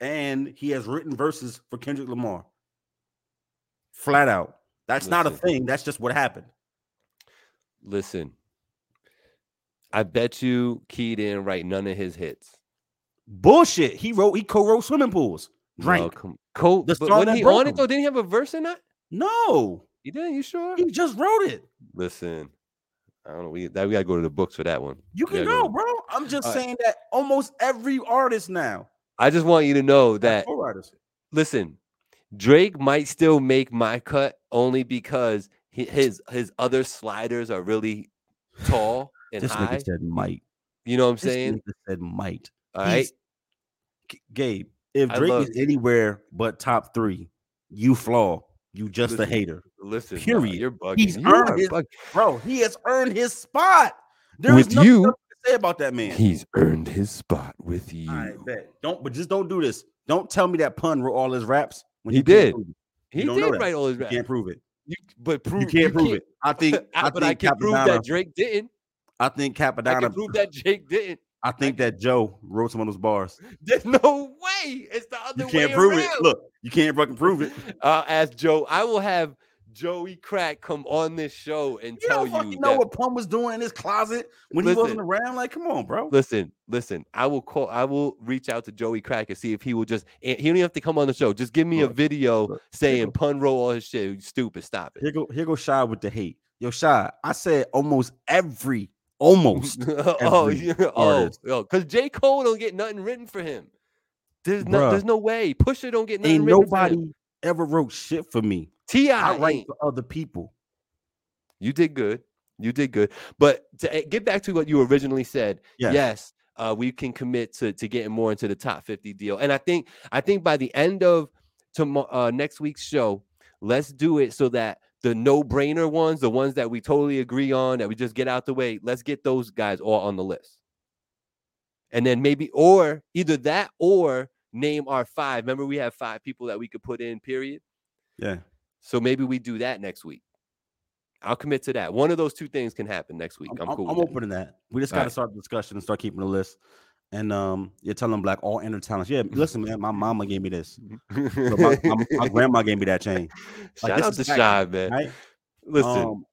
and he has written verses for Kendrick Lamar. Flat out. That's Listen. not a thing. That's just what happened. Listen, I bet you Key didn't write none of his hits. Bullshit. He wrote. He co-wrote swimming pools. Drank. No, co- the but when he on it though, didn't he have a verse in that? No, he didn't. You sure? He just wrote it. Listen, I don't know. We that we gotta go to the books for that one. You can go, go, bro. I'm just All saying right. that almost every artist now. I just want you to know that. Listen, Drake might still make my cut only because his his other sliders are really tall and this high. Nigga said might. You know what I'm this saying? said might. All right, Gabe. If Drake is anywhere but top three, you flaw. You just listen, a hater. Listen, period. you're bugging. He's you earned his, bugging. bro. He has earned his spot. There with you, to say about that man. He's earned his spot with you. I bet. Don't, but just don't do this. Don't tell me that pun wrote all his raps. When he, he did. He did write all his raps. You can't prove it. You, but prove, you can't you prove can't. it. I think. I, but think I can Cappadonna, prove that Drake didn't. I think Cappadonna. I can prove that Jake didn't. I think that Joe wrote some of those bars. There's no way. It's the other way. You can't way prove around. it. Look, you can't fucking prove it. Uh, ask Joe, I will have Joey Crack come on this show and you tell you you know what Pun was doing in his closet when listen, he wasn't around. Like, come on, bro. Listen, listen. I will call. I will reach out to Joey Crack and see if he will just. He don't even have to come on the show. Just give me a video saying Pun roll all his shit. You stupid. Stop it. Here go. Here go. Shy with the hate. Yo, Shy. I said almost every. Almost. oh, yeah, oh, because J Cole don't get nothing written for him. There's no, there's no way. Pusha don't get nothing. Ain't nobody ever wrote shit for me. Ti, write for other people. You did good. You did good. But to eh, get back to what you originally said, yes, yes uh, we can commit to to getting more into the top 50 deal. And I think I think by the end of tomorrow uh, next week's show, let's do it so that the no-brainer ones, the ones that we totally agree on, that we just get out the way, let's get those guys all on the list. And then maybe or either that or name our five. Remember, we have five people that we could put in, period. Yeah. So maybe we do that next week. I'll commit to that. One of those two things can happen next week. I'm, I'm cool. I'm open to that. We just got to right. start the discussion and start keeping the list. And um, you're telling black all inner talents. Yeah, listen, man. My mama gave me this. So my, my, my, grandma gave me that chain. Like, Shout out to Shy, man. Right? Listen. Um,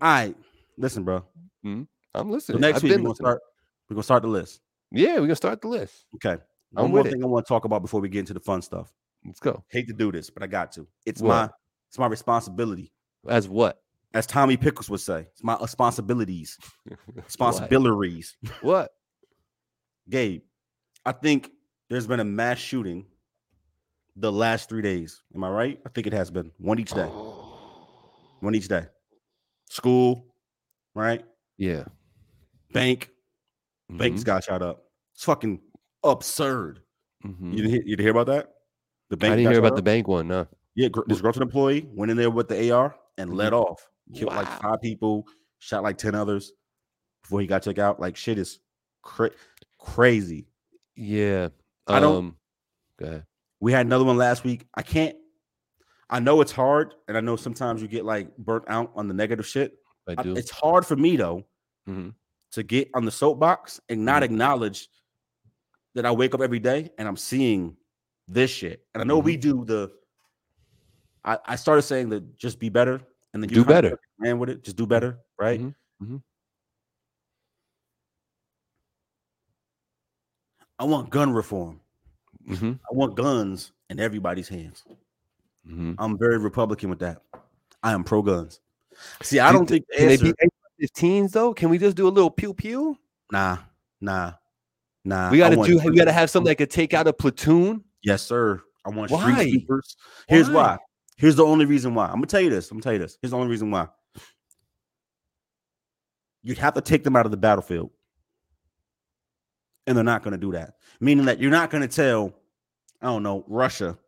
all right, listen, bro. Mm-hmm. I'm listening. So next I've week we're gonna start. We're gonna start the list. Yeah, we're gonna start the list. Okay. One I'm more thing it. I want to talk about before we get into the fun stuff. Let's go. Hate to do this, but I got to. It's what? my it's my responsibility. As what? As Tommy Pickles would say, it's my responsibilities. responsibilities. what? Gabe, I think there's been a mass shooting the last three days. Am I right? I think it has been one each day. One each day. School, right? Yeah. Bank. Mm-hmm. Banks got shot up. It's fucking absurd. Mm-hmm. You didn't hear, you didn't hear about that? The bank. I didn't hear about the bank one. No. Yeah, this Grocery employee went in there with the AR and let mm-hmm. off. Killed wow. like five people, shot like ten others before he got checked out. Like shit is cra- crazy. Yeah, I don't. Um, we had another one last week. I can't. I know it's hard, and I know sometimes you get like burnt out on the negative shit. I do. it's hard for me though mm-hmm. to get on the soapbox and not mm-hmm. acknowledge that I wake up every day and I'm seeing this shit. And I know mm-hmm. we do the. I, I started saying that just be better, and then do better. Man, with it, just do better, right? Mm-hmm. Mm-hmm. I want gun reform. Mm-hmm. I want guns in everybody's hands. Mm-hmm. I'm very Republican with that. I am pro guns. See, I don't think can answer, they be 15s though. Can we just do a little pew pew? Nah, nah, nah. We got to do. We got to have something that could take out a platoon. Yes, sir. I want why? street sweepers. Here's why? why. Here's the only reason why. I'm gonna tell you this. I'm gonna tell you this. Here's the only reason why. You'd have to take them out of the battlefield, and they're not gonna do that. Meaning that you're not gonna tell, I don't know, Russia,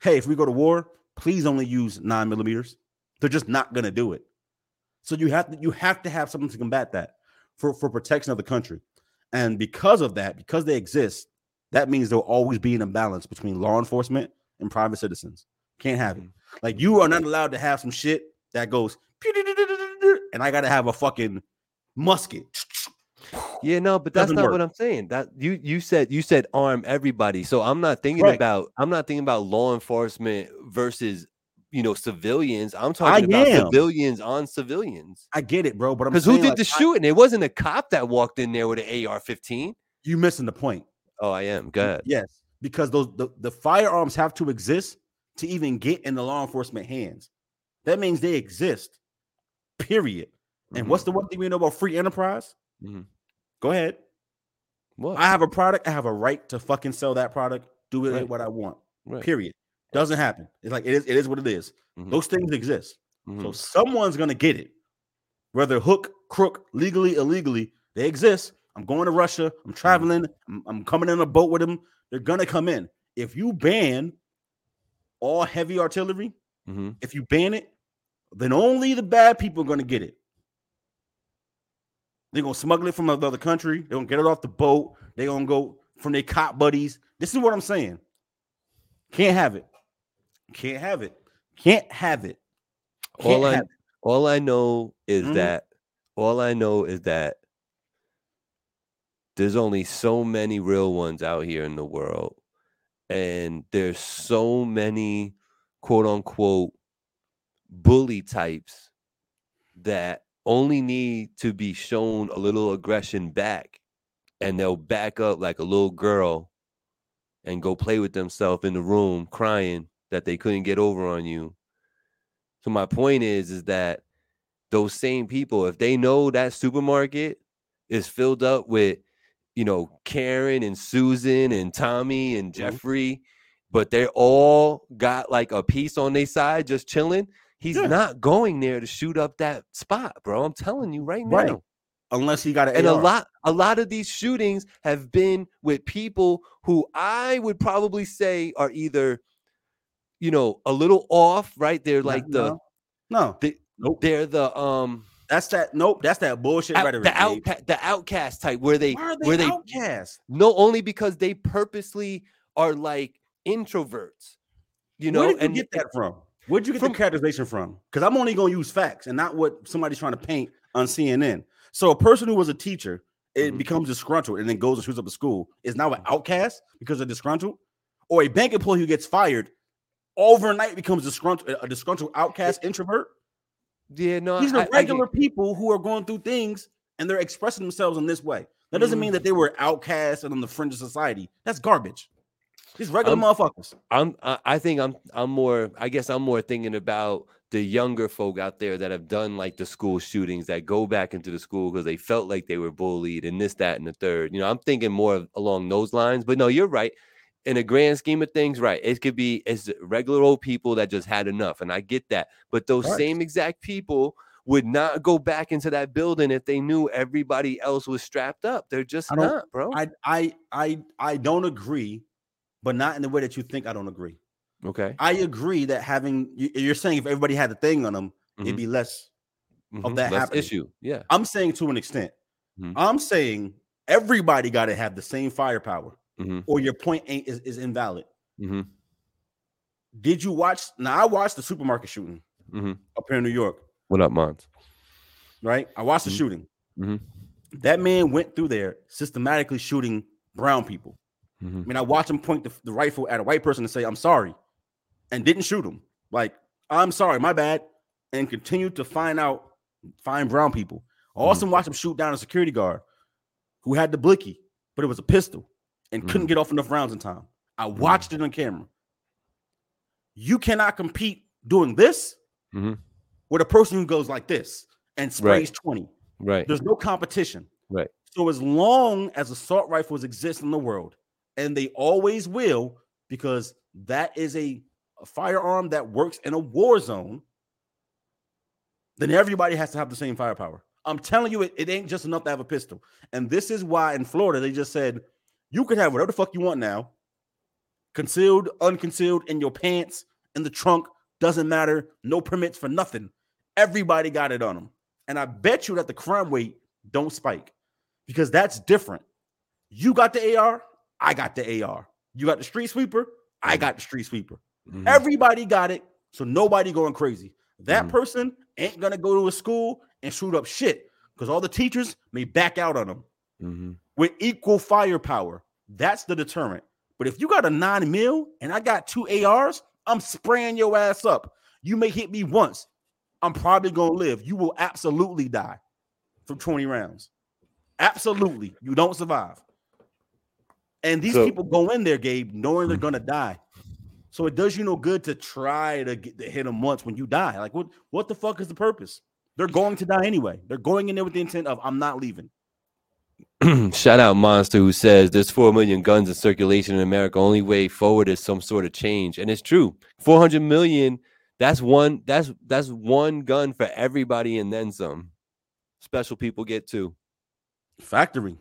hey, if we go to war, please only use nine millimeters. They're just not gonna do it. So you have to you have to have something to combat that for, for protection of the country. And because of that, because they exist, that means there'll always be an imbalance between law enforcement and private citizens. Can't have it. Mm-hmm. Like you are not allowed to have some shit that goes and I gotta have a fucking musket. Yeah, no, but that's not work. what I'm saying. That you you said you said arm everybody. So I'm not thinking right. about I'm not thinking about law enforcement versus you know civilians. I'm talking I about am. civilians on civilians. I get it, bro. But because who did like, the shooting? I, it wasn't a cop that walked in there with an AR-15. You missing the point. Oh, I am. Good. Yes, because those the, the firearms have to exist to even get in the law enforcement hands. That means they exist. Period. Mm-hmm. And what's the one thing we know about free enterprise? Mm-hmm. Go ahead. What? I have a product. I have a right to fucking sell that product. Do with right. it what I want. Right. Period. Doesn't happen. It's like it is. It is what it is. Mm-hmm. Those things exist. Mm-hmm. So someone's gonna get it, whether hook, crook, legally, illegally. They exist. I'm going to Russia. I'm mm-hmm. traveling. I'm, I'm coming in a boat with them. They're gonna come in. If you ban all heavy artillery, mm-hmm. if you ban it, then only the bad people are gonna get it. They're gonna smuggle it from another country. They're gonna get it off the boat. They're gonna go from their cop buddies. This is what I'm saying. Can't have it. Can't have it. Can't have it. Can't all I it. all I know is mm-hmm. that all I know is that there's only so many real ones out here in the world. And there's so many quote unquote bully types that only need to be shown a little aggression back and they'll back up like a little girl and go play with themselves in the room crying that they couldn't get over on you. So my point is is that those same people if they know that supermarket is filled up with you know Karen and Susan and Tommy and mm-hmm. Jeffrey but they all got like a piece on their side just chilling he's yeah. not going there to shoot up that spot bro i'm telling you right now right. unless he got an and AR. a lot a lot of these shootings have been with people who i would probably say are either you know, a little off, right? They're like no, the no, the, nope. they're the um that's that nope, that's that bullshit out, rhetoric. The outcast the outcast type where they, they where they outcast? No, only because they purposely are like introverts. You know, where did you and, get that from? Where'd you get from, the categorization from? Because I'm only gonna use facts and not what somebody's trying to paint on CNN. So a person who was a teacher, it mm-hmm. becomes disgruntled and then goes and shoots up a school, is now an outcast because they're disgruntled, or a bank employee who gets fired overnight becomes disgruntled, a disgruntled outcast introvert. Yeah, no, these are I, regular I people who are going through things and they're expressing themselves in this way. That doesn't mm. mean that they were outcasts and on the fringe of society. That's garbage. These regular I'm, motherfuckers. I'm. I think I'm. I'm more. I guess I'm more thinking about the younger folk out there that have done like the school shootings that go back into the school because they felt like they were bullied and this, that, and the third. You know, I'm thinking more along those lines. But no, you're right in a grand scheme of things, right? It could be it's regular old people that just had enough, and I get that. But those right. same exact people would not go back into that building if they knew everybody else was strapped up. They're just not, bro. I I I I don't agree, but not in the way that you think. I don't agree. Okay. I agree that having you're saying if everybody had the thing on them, mm-hmm. it'd be less mm-hmm. of that less happening. issue. Yeah. I'm saying to an extent. Mm-hmm. I'm saying everybody got to have the same firepower mm-hmm. or your point ain't is, is invalid. Mm-hmm. Did you watch? Now I watched the supermarket shooting mm-hmm. up here in New York. What up, Mons? Right, I watched the mm-hmm. shooting. Mm-hmm. That man went through there systematically shooting brown people. Mm-hmm. I mean, I watched him point the, the rifle at a white person and say, "I'm sorry," and didn't shoot him. Like, "I'm sorry, my bad," and continued to find out find brown people. I also watched him shoot down a security guard who had the blicky, but it was a pistol and mm couldn't get off enough rounds in time. I watched mm it on camera. you cannot compete doing this mm-hmm. with a person who goes like this and sprays right. 20. Right. There's no competition. Right. So as long as assault rifles exist in the world, and they always will, because that is a, a firearm that works in a war zone, then everybody has to have the same firepower. I'm telling you, it, it ain't just enough to have a pistol. And this is why in Florida they just said you can have whatever the fuck you want now, concealed, unconcealed, in your pants, in the trunk, doesn't matter. No permits for nothing. Everybody got it on them. And I bet you that the crime rate don't spike because that's different. You got the AR, I got the AR. You got the street sweeper, I got the street sweeper. Mm-hmm. Everybody got it, so nobody going crazy. That mm-hmm. person ain't gonna go to a school and shoot up shit because all the teachers may back out on them mm-hmm. With equal firepower. That's the deterrent. But if you got a nine mil and I got two ARs, I'm spraying your ass up. You may hit me once. I'm probably gonna live. You will absolutely die from 20 rounds. Absolutely. You don't survive. And these so, people go in there, Gabe, knowing they're hmm. gonna die. So it does you no good to try to, get, to hit them once when you die. Like what? What the fuck is the purpose? They're going to die anyway. They're going in there with the intent of I'm not leaving. Shout out Monster who says there's four million guns in circulation in America. Only way forward is some sort of change, and it's true. Four hundred million. That's one. That's that's one gun for everybody, and then some. Special people get two. Factory.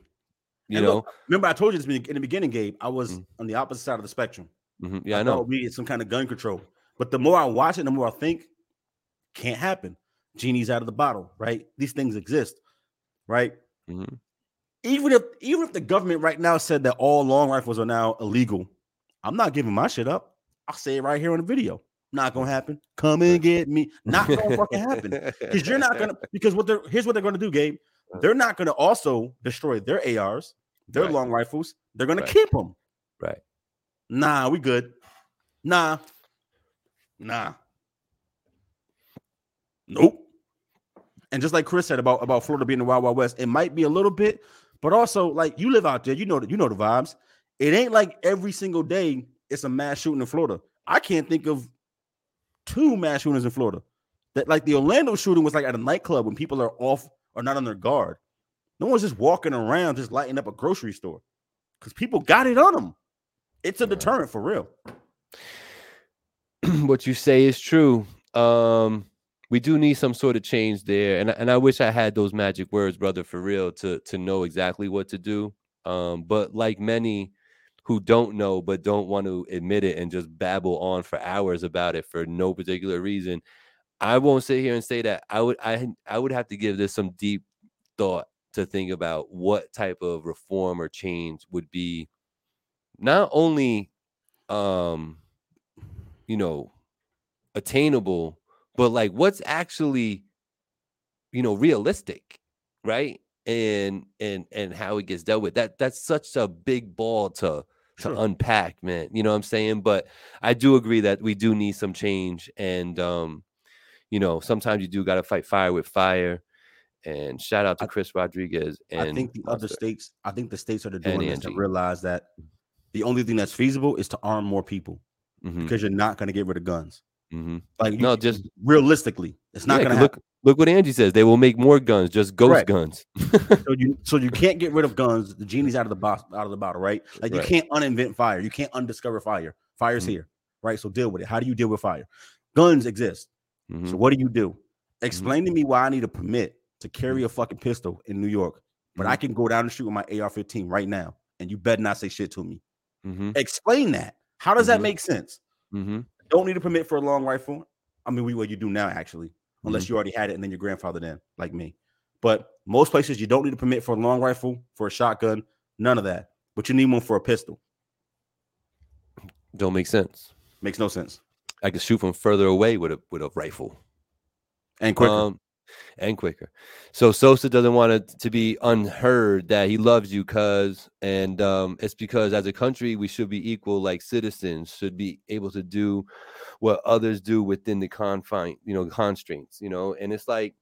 You and know. Look, remember, I told you this in the beginning, Gabe. I was mm-hmm. on the opposite side of the spectrum. Mm-hmm. Yeah, I, I know. We needed some kind of gun control, but the more I watch it, the more I think, can't happen. Genie's out of the bottle, right? These things exist, right? Mm-hmm even if even if the government right now said that all long rifles are now illegal, I'm not giving my shit up. I'll say it right here on the video. Not gonna happen. Come and get me. Not gonna fucking happen. Because you're not gonna. Because what they're here's what they're gonna do, Gabe. They're not gonna also destroy their ARs, their right. long rifles. They're gonna right. keep them. Right. Nah, we good. Nah. Nah. Nope. And just like Chris said about about Florida being the Wild Wild West, it might be a little bit, but also, like you live out there, you know that you know the vibes. It ain't like every single day it's a mass shooting in Florida. I can't think of two mass shootings in Florida. That like the Orlando shooting was like at a nightclub when people are off or not on their guard. No one's just walking around just lighting up a grocery store because people got it on them. It's a deterrent for real. what you say is true. Um, we do need some sort of change there. And and I wish I had those magic words, brother, for real, to to know exactly what to do. Um, but like many who don't know but don't want to admit it and just babble on for hours about it for no particular reason, I won't sit here and say that. I would I I would have to give this some deep thought to think about what type of reform or change would be not only um you know attainable but like what's actually you know realistic right and and and how it gets dealt with that that's such a big ball to to sure. unpack man you know what i'm saying but i do agree that we do need some change and um you know sometimes you do got to fight fire with fire and shout out to Chris Rodriguez. And I think the other states, I think the states are doing this to realize that the only thing that's feasible is to arm more people mm-hmm. because you're not going to get rid of guns. Mm-hmm. Like no, just realistically, it's not yeah, gonna look. Happen. Look what Angie says. They will make more guns, just ghost Correct. guns. so you so you can't get rid of guns. The genie's out of the box, out of the bottle, right? Like right. you can't uninvent fire. You can't undiscover fire. Fire's mm-hmm. here, right? So deal with it. How do you deal with fire? Guns exist. Mm-hmm. So what do you do? Mm-hmm. Explain to me why I need a permit to carry mm-hmm. a fucking pistol in New York, but I mm-hmm. can go down the street with my AR-15 right now, and you better not say shit to me. Explain that. How does that make sense? Don't need a permit for a long rifle. I mean, we what you do now actually, unless mm-hmm. you already had it and then your grandfather then, like me. But most places you don't need a permit for a long rifle, for a shotgun, none of that. But you need one for a pistol. Don't make sense. Makes no sense. I can shoot from further away with a with a rifle. And quicker. Um, and quicker. So Sosa doesn't want it to be unheard that he loves you, cuz, and um, it's because as a country we should be equal, like citizens should be able to do what others do within the confine, you know, constraints, you know, and it's like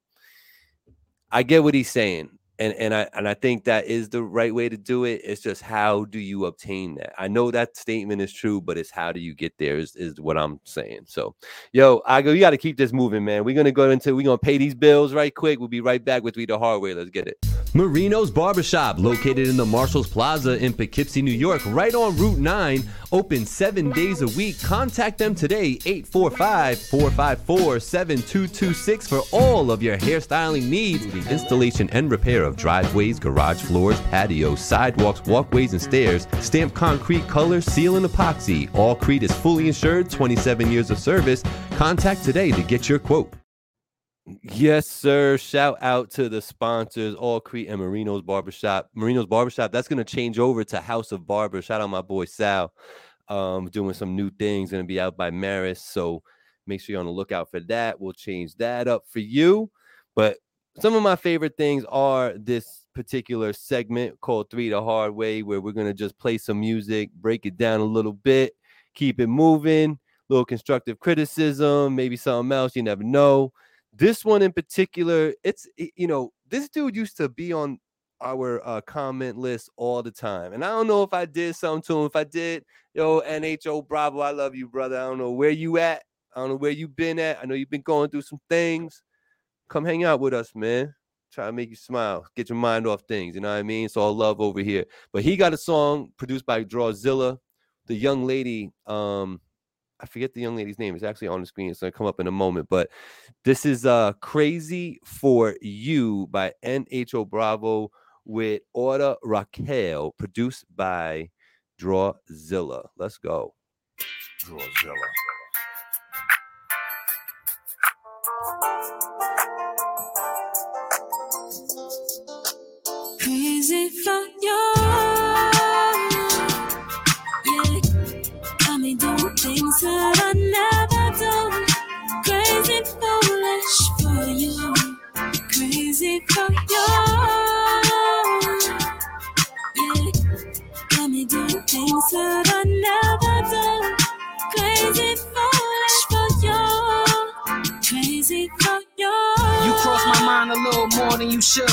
I get what he's saying, and and I and I think that is the right way to do it. It's just how do you obtain that? I know that statement is true, but it's how do you get there is, is what I'm saying. So, yo, I go, you got to keep this moving, man. We're gonna go into we're gonna pay these bills right quick. We'll be right back with Three the Hard Way. Let's get it. Marino's Barbershop, located in the Marshalls Plaza in Poughkeepsie, New York, right on Route 9, open seven days a week. Contact them today, 845 454 7226, for all of your hairstyling needs, the installation and repair of driveways, garage floors, patios, sidewalks, walkways, and stairs, Stamp concrete, color, seal, and epoxy. All Crete is fully insured, 27 years of service. Contact today to get your quote. Yes, sir. Shout out to the sponsors, All Crete and Marino's Barbershop. Marino's Barbershop, that's going to change over to House of Barber. Shout out my boy Sal, um, doing some new things. Going to be out by Maris. So make sure you're on the lookout for that. We'll change that up for you. But some of my favorite things are this particular segment called Three the Hard Way, where we're going to just play some music, break it down a little bit, keep it moving, little constructive criticism, maybe something else. You never know. This one in particular, it's you know, this dude used to be on our uh, comment list all the time. And I don't know if I did something to him. If I did, yo, NHO Bravo, I love you, brother. I don't know where you at. I don't know where you been at. I know you've been going through some things. Come hang out with us, man. Try to make you smile, get your mind off things. You know what I mean? It's all love over here. But he got a song produced by Drawzilla. The young lady, um, I forget the young lady's name. It's actually on the screen. It's gonna come up in a moment. But this is uh Crazy for You by NHO Bravo with Order Raquel, produced by Drawzilla. Let's go. Drawzilla. Crazy for you. Things that I never do. Crazy foolish for you, crazy for you. Yeah, got me doing things that I never do. Crazy foolish for you, crazy for you. You cross my mind a little more than you should.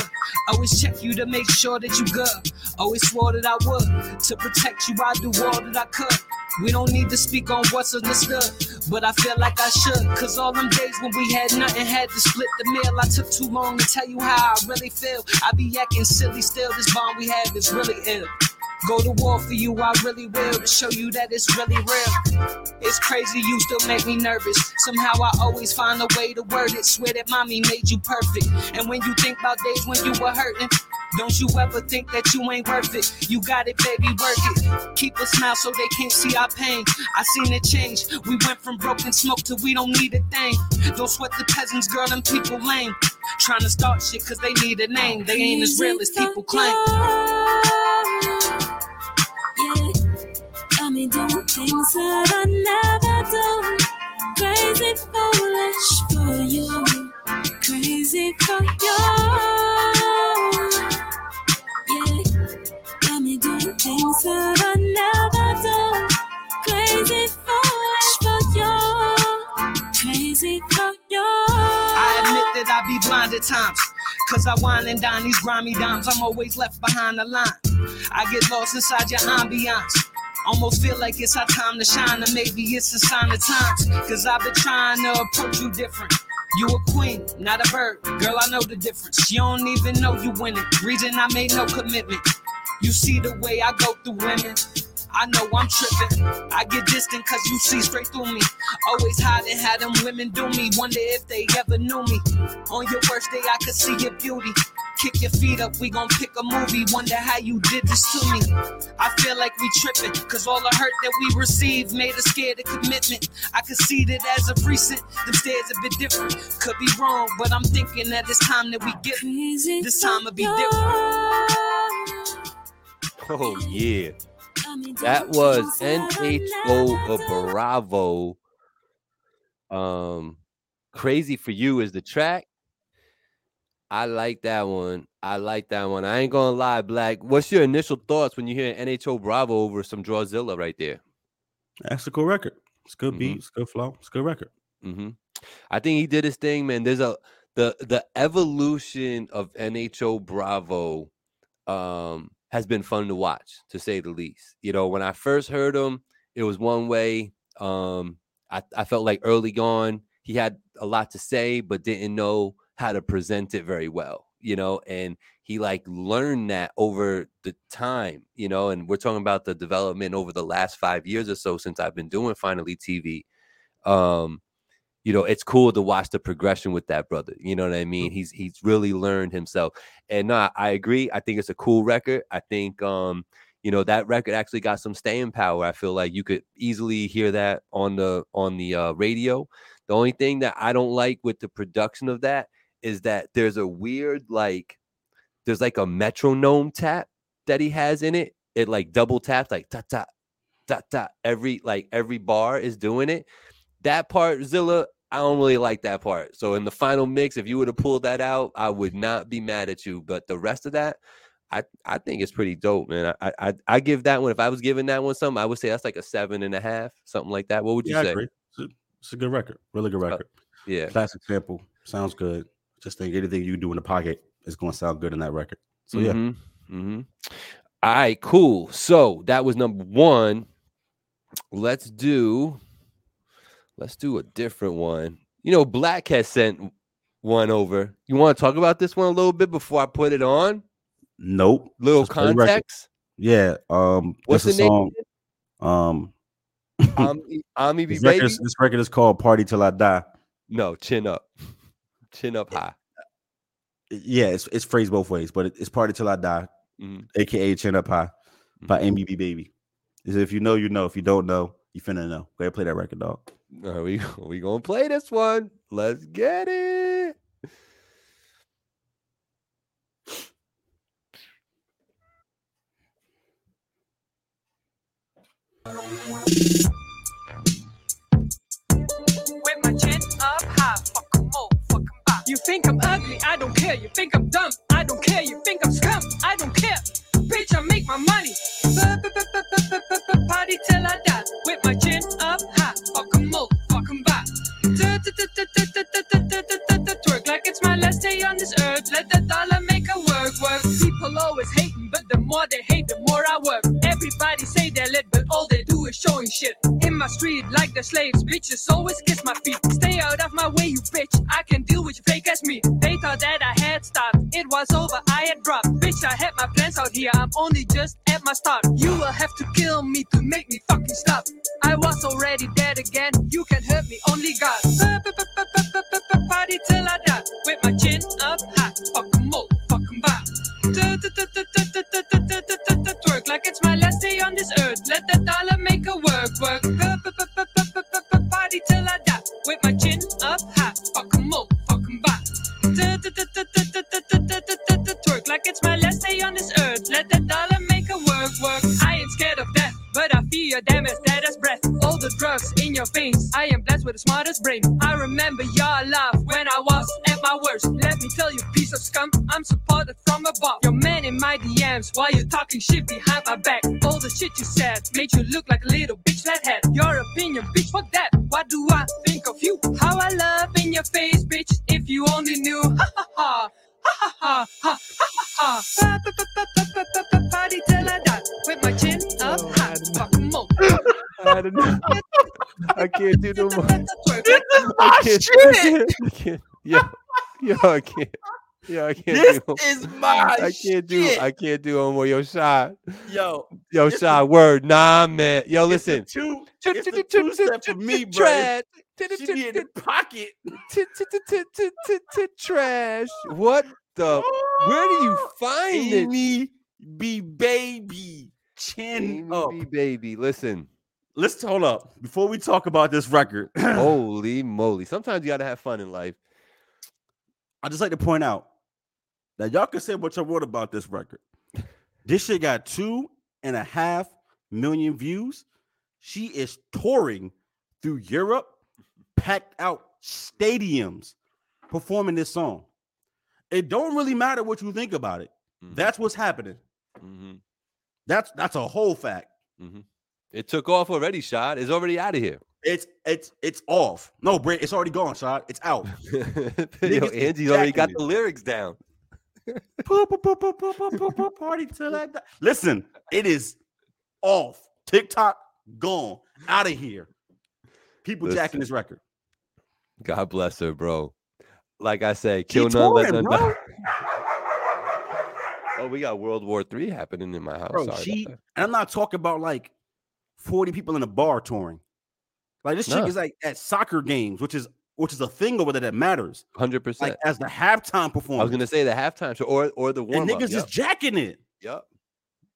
Always check you to make sure that you good. Always swore that I would. To protect you, I do all that I could. We don't need to speak on what's understood, but I feel like I should. Cause all them days when we had nothing, had to split the meal. I took too long to tell you how I really feel. I be acting silly still, this bond we have is really ill. Go to war for you, I really will, to show you that it's really real. It's crazy, you still make me nervous. Somehow I always find a way to word it. Swear that mommy made you perfect. And when you think about days when you were hurting, don't you ever think that you ain't worth it. You got it, baby, work it. Keep a smile so they can't see our pain. I seen it change. We went from broken smoke to we don't need a thing. Don't sweat the peasants, girl, them people lame. Trying to start shit cause they need a name. They ain't as real as people claim. Yeah, got me doing things that I never do. Crazy foolish for you. Crazy for you. I admit that I be blind at times. Cause I wine and dine these grimy dimes. I'm always left behind the line. I get lost inside your ambiance. Almost feel like it's our time to shine, or maybe it's a sign of times. Cause I've been trying to approach you different. You a queen, not a bird. Girl, I know the difference. You don't even know you winning. Reason I made no commitment. You see the way I go through women. I know I'm tripping. I get distant cause you see straight through me. Always hiding how them women do me. Wonder if they ever knew me. On your worst day, I could see your beauty. Kick your feet up, we gon' pick a movie. Wonder how you did this to me. I feel like we tripping, cause all the hurt that we received made us scared of commitment. I could see that as of recent, them stairs a bit different. Could be wrong, but I'm thinking that it's time that we get this time will be different. Oh yeah. That was NHO Bravo. Um, Crazy for You is the track. I like that one. I like that one. I ain't gonna lie, Black. What's your initial thoughts when you hear NHO Bravo over some Drawzilla right there? That's a cool record. It's good mm-hmm. beat. It's good flow. It's good record. Mm-hmm. I think he did his thing, man. There's a the the evolution of NHO Bravo um, has been fun to watch, to say the least. You know, when I first heard him, it was one way. Um, I, I felt like early on he had a lot to say, but didn't know how to present it very well. You know, and he like learned that over the time. You know, and we're talking about the development over the last five years or so since I've been doing finally TV. Um, you know, it's cool to watch the progression with that brother. You know what I mean? He's he's really learned himself. And no, I agree. I think it's a cool record. I think um, you know, that record actually got some staying power. I feel like you could easily hear that on the on the uh, radio. The only thing that I don't like with the production of that is that there's a weird like there's like a metronome tap that he has in it. It like double taps like ta ta ta ta every like every bar is doing it. That part, Zilla, I don't really like that part. So in the final mix, if you would have pulled that out, I would not be mad at you. But the rest of that, I I think it's pretty dope, man. I I I give that one. If I was giving that one something, I would say that's like a seven and a half, something like that. What would you yeah, say? It's a, it's a, good record, really good record. Uh, yeah, classic sample sounds good. Just think anything you do in the pocket is going to sound good in that record. So yeah. Mm-hmm. Mm-hmm. All right, cool. So that was number one. Let's do Let's do a different one. You know, Black has sent one over. You want to talk about this one a little bit before I put it on? Nope. Little Just context. Yeah. Um. What's the song? name? Um. Ami, Ami this, record is, this record is called "Party Till I Die." No, chin up, chin up high. Yeah, it's it's phrased both ways, but it's "Party Till I Die," mm-hmm. aka "Chin Up High" by mm-hmm. MBB Baby. Is if you know, you know. If you don't know, you finna know. Go ahead, play that record, dog. Are we we gonna play this one? Let's get it. With my chin up high, fuck em all, fuck em. You think I'm ugly? I don't care. You think I'm dumb? I don't care. You think I'm scum? I don't care. Bitch, I make my money. Party till I die. With my chin up high, fuck em all, fuck em back. Twerk like it's my last day on this earth. Let the dollar make work. People always hating, but the more they hate, the more I work. Everybody say they're lit, but all they do is showing shit. In my street, like the slaves, bitches always kiss my feet. Stay out of my way, you bitch. I can deal with you fake as me. They thought that I had stopped. It was over, I had dropped. Bitch, I had my plans out here. I'm only just at my start. You will have to kill me to make me fucking stop. I was already dead again. You can hurt me, only God. Party till I die. With my chin up high. Fuck. Twerk like it's my last day on this earth. Let the dollar make a work, work. Party till I die. With my chin up high. Fuck em all, fuck back. Twerk like it's my last day on this earth. Let the dollar make a work, work. I ain't scared of death, but I fear them as dead as breath. All the drugs in your veins. I am blessed with the smartest brain. I remember your love when I was at my worst. Let me tell you, piece of scum, I'm supported from above. Your man in my DMs while you're talking shit behind my back. All the shit you said made you look like a little bitch that had your opinion, bitch. Fuck that. What do I think of you? How I love in your face, bitch. If you only knew. Ha ha ha. Ha ha ha ha ha ha. Party till I die with my chin up oh, high. Fuck 'em all. I don't know. I can't do no more. Ah, I can't. Shit. I can't. Yo, yo, I can't. Yo, I can't This do. is my I can't do. shit. I can't do no more. Yo, shot. Yo, Yo, shot. Word. Nah, man. Yo, listen. two. It's a two step for me, bro. Trash. She be in the pocket. Trash. What the? Where do you oh, find it? Amy B baby chin up. Baby. Listen. Let's hold up before we talk about this record. Holy moly. Sometimes you got to have fun in life. I just like to point out that y'all can say what you want about this record. This shit got two and a half million views. She is touring through Europe, packed out stadiums, performing this song. It don't really matter what you think about it. Mhm. That's what's happening. Mhm. That's that's a whole fact. Mhm. It took off already, shot. It's already out of here. It's it's it's off. No, Brent, it's already gone, shot. It's out. Yo, Angie's already got the lyrics down. Party till I die. Listen, it is off. TikTok gone out of here. People Listen, jacking this record. God bless her, bro. Like I said, kill none, let none die. Oh, we got World War Three happening in my house. Bro, Sorry she and I'm not talking about like 40 people in a bar touring. Like this no. chick is like at soccer games, which is which is a thing over there that matters. Hundred percent. Like as the halftime performance. I was gonna say the halftime show or or the warm and niggas yep. is jacking it. Yep.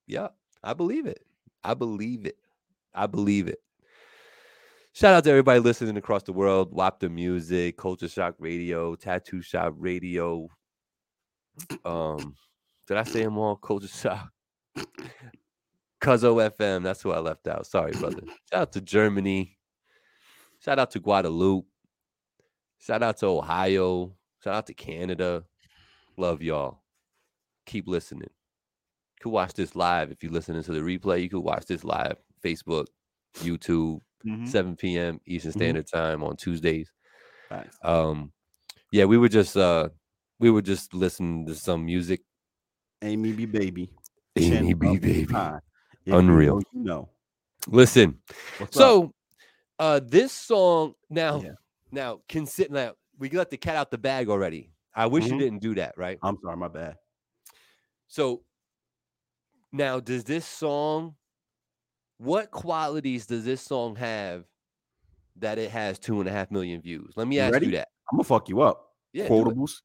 Yep. I believe it. I believe it. I believe it. Shout out to everybody listening across the world. WAP the music, Culture Shock Radio, Tattoo Shop Radio. Um, did I say them all? Culture Shock. Cuzzo FM. That's who I left out. Sorry, brother. Shout out to Germany. Shout out to Guadeloupe. Shout out to Ohio. Shout out to Canada. Love y'all. Keep listening. You could watch this live if you're listening to the replay. You could watch this live. Facebook, YouTube, mm-hmm. 7 p.m. Eastern mm-hmm. Standard mm-hmm. Time on Tuesdays. Nice. Um, yeah, we were just uh we were just listening to some music. Amy B baby. Amy B baby. Unreal. You know. Listen. What's so up? Uh this song now yeah. now consider now we let the cat out the bag already. I wish mm-hmm. you didn't do that, right? I'm sorry, my bad. So now does this song what qualities does this song have that it has two and a half million views? Let me ask ready? you that. I'm gonna fuck you up. Yeah, quotables.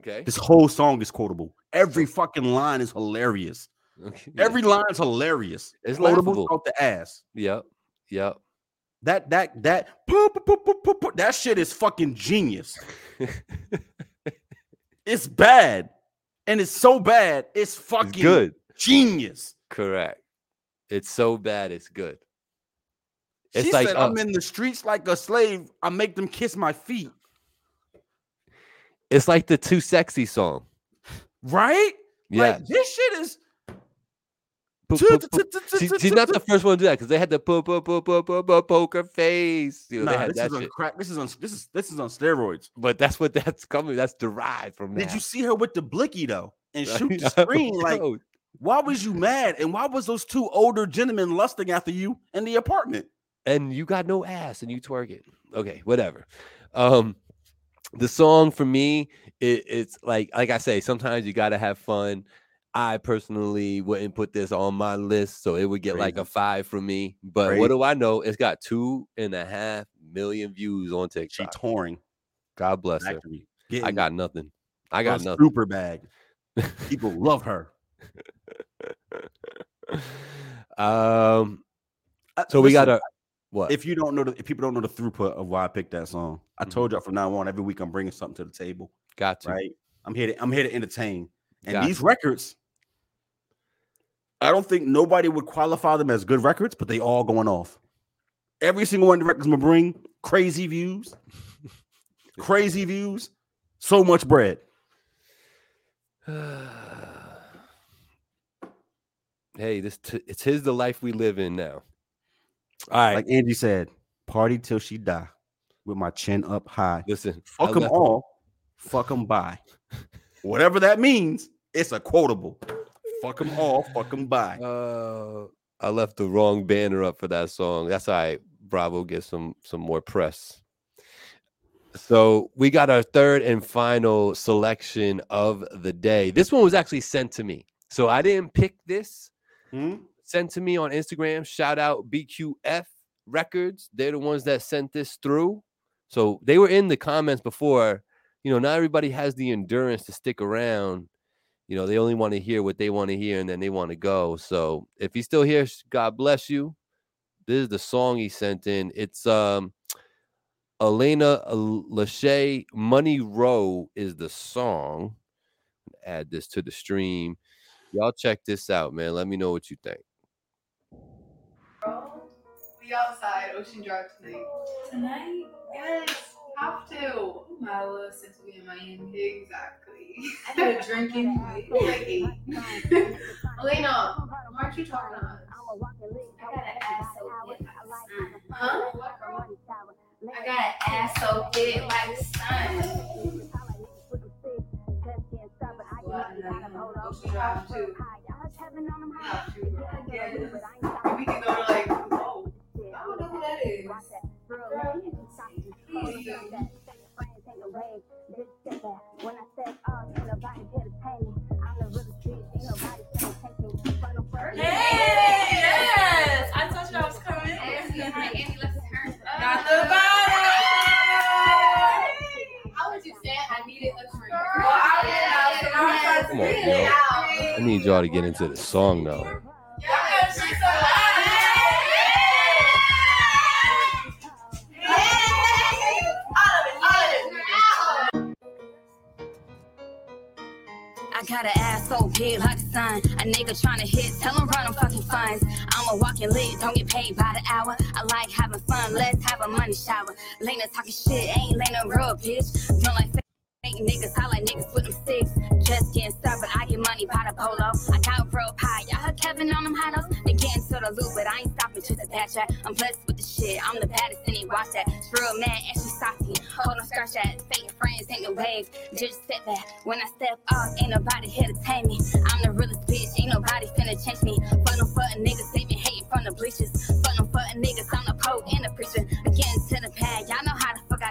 Okay. This whole song is quotable. Every fucking line is hilarious. Okay. Every line is hilarious. It's quotable out the ass. Yep. Yep. That that that poo, poo, poo, that shit is fucking genius. it's bad. And it's so bad, it's fucking it's good. Genius. Correct. It's so bad, it's good. It's she like said, uh, I'm in the streets like a slave. I make them kiss my feet. It's like the too sexy song. Right? Yeah. Like, this shit is She's not the first one to do that because they had the po- po- po- po- po- po- poker face. You know, nah, this is on crack. This is on this is this is on steroids. But that's what that's coming. That's derived from. Did you see her with the blicky though and shoot the screen? Like why was you mad? And why was those two older gentlemen lusting after you in the apartment? And you got no ass and you twerk it. Okay, whatever. Um, the song for me, it, it's like like I say, sometimes you gotta have fun. I personally wouldn't put this on my list, so it would get Crazy. like a five from me. But Crazy. what do I know? It's got two and a half million views on TikTok. She touring. God bless her. I got nothing. I got nothing. Super bag. People love her. um, uh, so we got a what? If you don't know, the, if people don't know the throughput of why I picked that song, I mm-hmm. told y'all from now on, every week I'm bringing something to the table. Got you. Right. I'm here to I'm here to entertain. And got these you. records, I don't think nobody would qualify them as good records, but they all going off. Every single one of the records gonna bring crazy views, crazy views, so much bread. hey, this t- it's his the life we live in now. All right, like Angie said, party till she die with my chin up high. Listen, fuck them all, fuck them by. Whatever that means, it's a quotable. Fuck them all, fuck them by. Uh, I left the wrong banner up for that song. That's all right. Bravo gets some some more press. So we got our third and final selection of the day. This one was actually sent to me. So I didn't pick this. Hmm? Sent to me on Instagram. Shout out BQF Records. They're the ones that sent this through. So they were in the comments before. You know, not everybody has the endurance to stick around. You know, they only want to hear what they want to hear and then they want to go. So if he's still here, God bless you. This is the song he sent in. It's um Elena Lachey Money Row is the song. Add this to the stream. Y'all check this out, man. Let me know what you think. We outside Ocean Drive tonight. Tonight? Yes, have to. Milo since we in Miami. Exactly. I had a drink anyway. like eight. Elena, why aren't you talking to us? I gotta ask so Huh? ass so big like the sun. We can go to like, I don't know who that is. Please do. When I said, ain't nobody here to pay me. I'm the realest bitch, ain't nobody gonna take me. Fuck no first. Hey, yes! I told you I was coming. Andy, Andy, let's turn up. Got the bottom! How would you say I needed a drink? Well, I did. I need y'all to get into the song though. A nigga tryna hit, tell him run on fucking funds. I'm a walking lit, don't get paid by the hour. I like having fun, let's have a money shower. Lena talking shit, ain't Lena real bitch. Don't like fake niggas, like niggas with them sticks. Just getting started, but I get money by the polo. I got real pie, y'all heard Kevin on them hideouts. They getting to the loop, but I ain't stopping to the track. I'm blessed with the shit, I'm the baddest, and they watch that. Real mad, and she saucy. Hold on, scratch that. Fake friends ain't no wave, just step back. When I step off, ain't nobody here to tame me. I'm the realest bitch, ain't nobody finna change me. Fuck no fucking niggas, they been hating from the bleachers. Fuck no fucking niggas, I'm the poet and the preacher. Again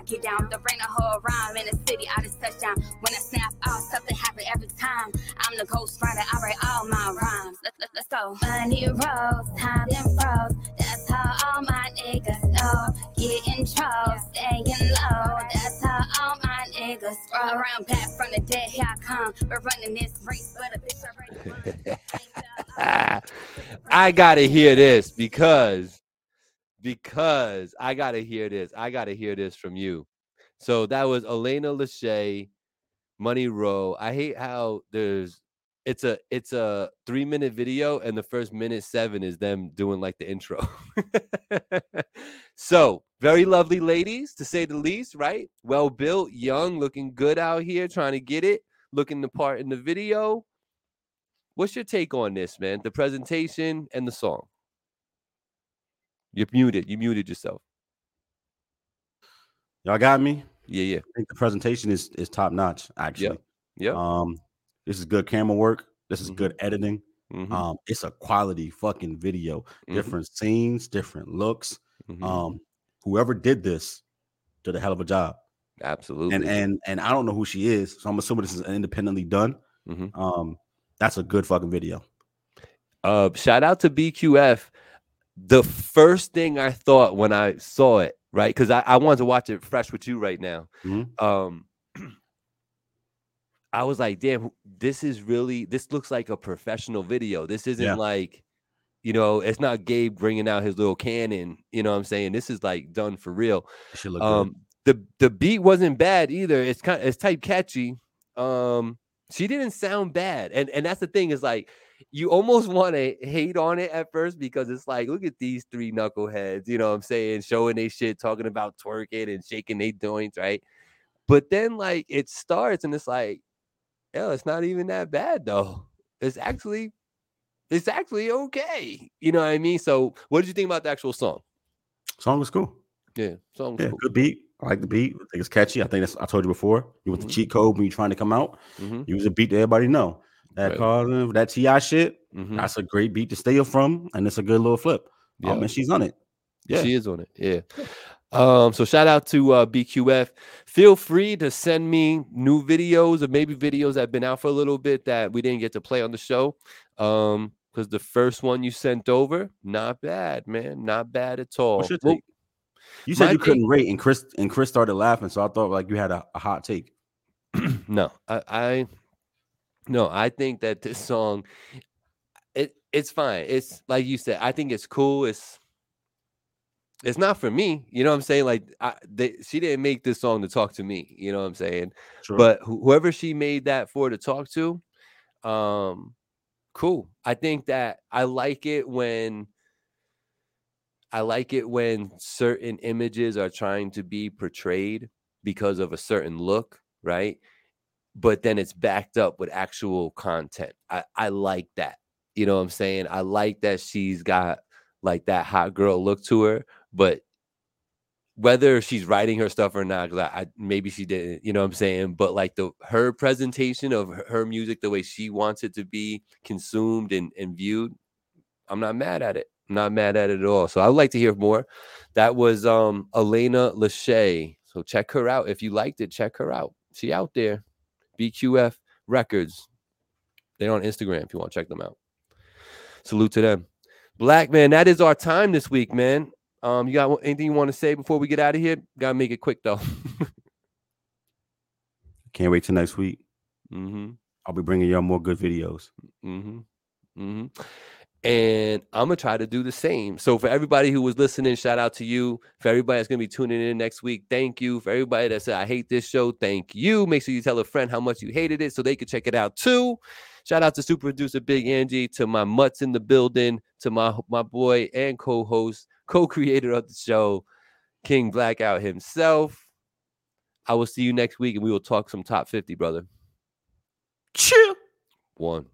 get down. The rain a whole rhyme in the city, I just touchdown. When I snap out, something happen every time. I'm the ghost writer, I write all my rhymes. Let, let, let's go. Money rolls, time and froze. That's how all my niggas know. Getting trolls, staying low. That's how all my niggas roll around back from the dead. Here I come. We're running this race, but a bitch already won. I gotta hear this because because I gotta hear this. I gotta hear this from you. So that was Elena Lachey, Money Row. I hate how there's it's a it's a three minute video and the first minute seven is them doing like the intro. so very lovely ladies to say the least, right? Well built, young, looking good out here, trying to get it, looking the part in the video. What's your take on this, man? The presentation and the song. You're muted. You muted yourself. Y'all got me. Yeah, yeah. I think the presentation is is top notch. Actually, Yep. um, this is good camera work. This is Mhm. good editing. Mhm, Um, it's a quality fucking video. mhm, Different scenes, different looks. mhm. Um, whoever did this did a hell of a job. Absolutely. And and and I don't know who she is, so I'm assuming this is independently done. Mhm. Um, that's a good fucking video. uh, shout out to BQF. The first thing I thought when I saw it, right? Because I, I wanted to watch it fresh with you right now. Mhm. Um, I was like, damn, this is really, this looks like a professional video. This isn't Yeah. like, you know, it's not Gabe bringing out his little cannon. You know what I'm saying? This is like done for real. Should look good. Um, the the beat wasn't bad either. It's kind it's type catchy. Um, she didn't sound bad, and and that's the thing is like you almost want to hate on it at first because it's like look at these three knuckleheads, you know what I'm saying, showing they shit, talking about twerking and shaking their joints, right? But then like it starts and it's like, yeah, it's not even that bad though. It's actually it's actually okay. You know what I mean? So what did you think about the actual song? Song was cool. Yeah, song was Yeah, cool. good beat. I like the beat. I think it's catchy. I think that's I told you before. You want Mhm. the cheat code when you're trying to come out. Mhm, Use a beat that everybody know. That Right. that Ti shit. mhm. That's a great beat to steal from, and it's a good little flip. Yeah. Um, and she's on it. Yeah. She is on it. Yeah. Um, so shout out to uh, BQF. Feel free to send me new videos or maybe videos that have been out for a little bit that we didn't get to play on the show. Um, because the first one you sent over, not bad, man. Not bad at all. Well. You said you take- couldn't rate, and Chris and Chris started laughing, so I thought like you had a, a hot take. no, I, I no, I think that this song it it's fine. It's like you said, I think it's cool. It's it's not for me. You know what I'm saying? Like I, they, she didn't make this song to talk to me. You know what I'm saying? True. But wh- whoever she made that for to talk to, um, cool. I think that I like it when I like it when certain images are trying to be portrayed because of a certain look, right? But then it's backed up with actual content. I, I like that. You know what I'm saying? I like that she's got like that hot girl look to her, but whether she's writing her stuff or not, because I, I, maybe she didn't, you know what I'm saying? But like the her presentation of her, music, the way she wants it to be consumed and, and viewed, I'm not mad at it. I'm not mad at it at all. So I would like to hear more. That was um Elena Lachey. So check her out. If you liked it, check her out. She out there. BQF Records. They're on Instagram if you want to check them out. Salute to them. Black man, that is our time this week, man. Um, you got anything you want to say before we get out of here? Gotta make it quick though. Can't wait till next week. Mm-hmm. I'll be bringing y'all more good videos. Mm-hmm. Mm-hmm. And I'm gonna try to do the same. So for everybody who was listening, shout out to you. For everybody that's gonna be tuning in next week, thank you. For everybody that said I hate this show, thank you. Make sure you tell a friend how much you hated it so they could check it out too. Shout out to super producer Big Angie, to my mutts in the building, to my my boy and co-host, co-creator of the show, King Blakout himself. I will see you next week and we will talk some top 50, brother. Chill. One.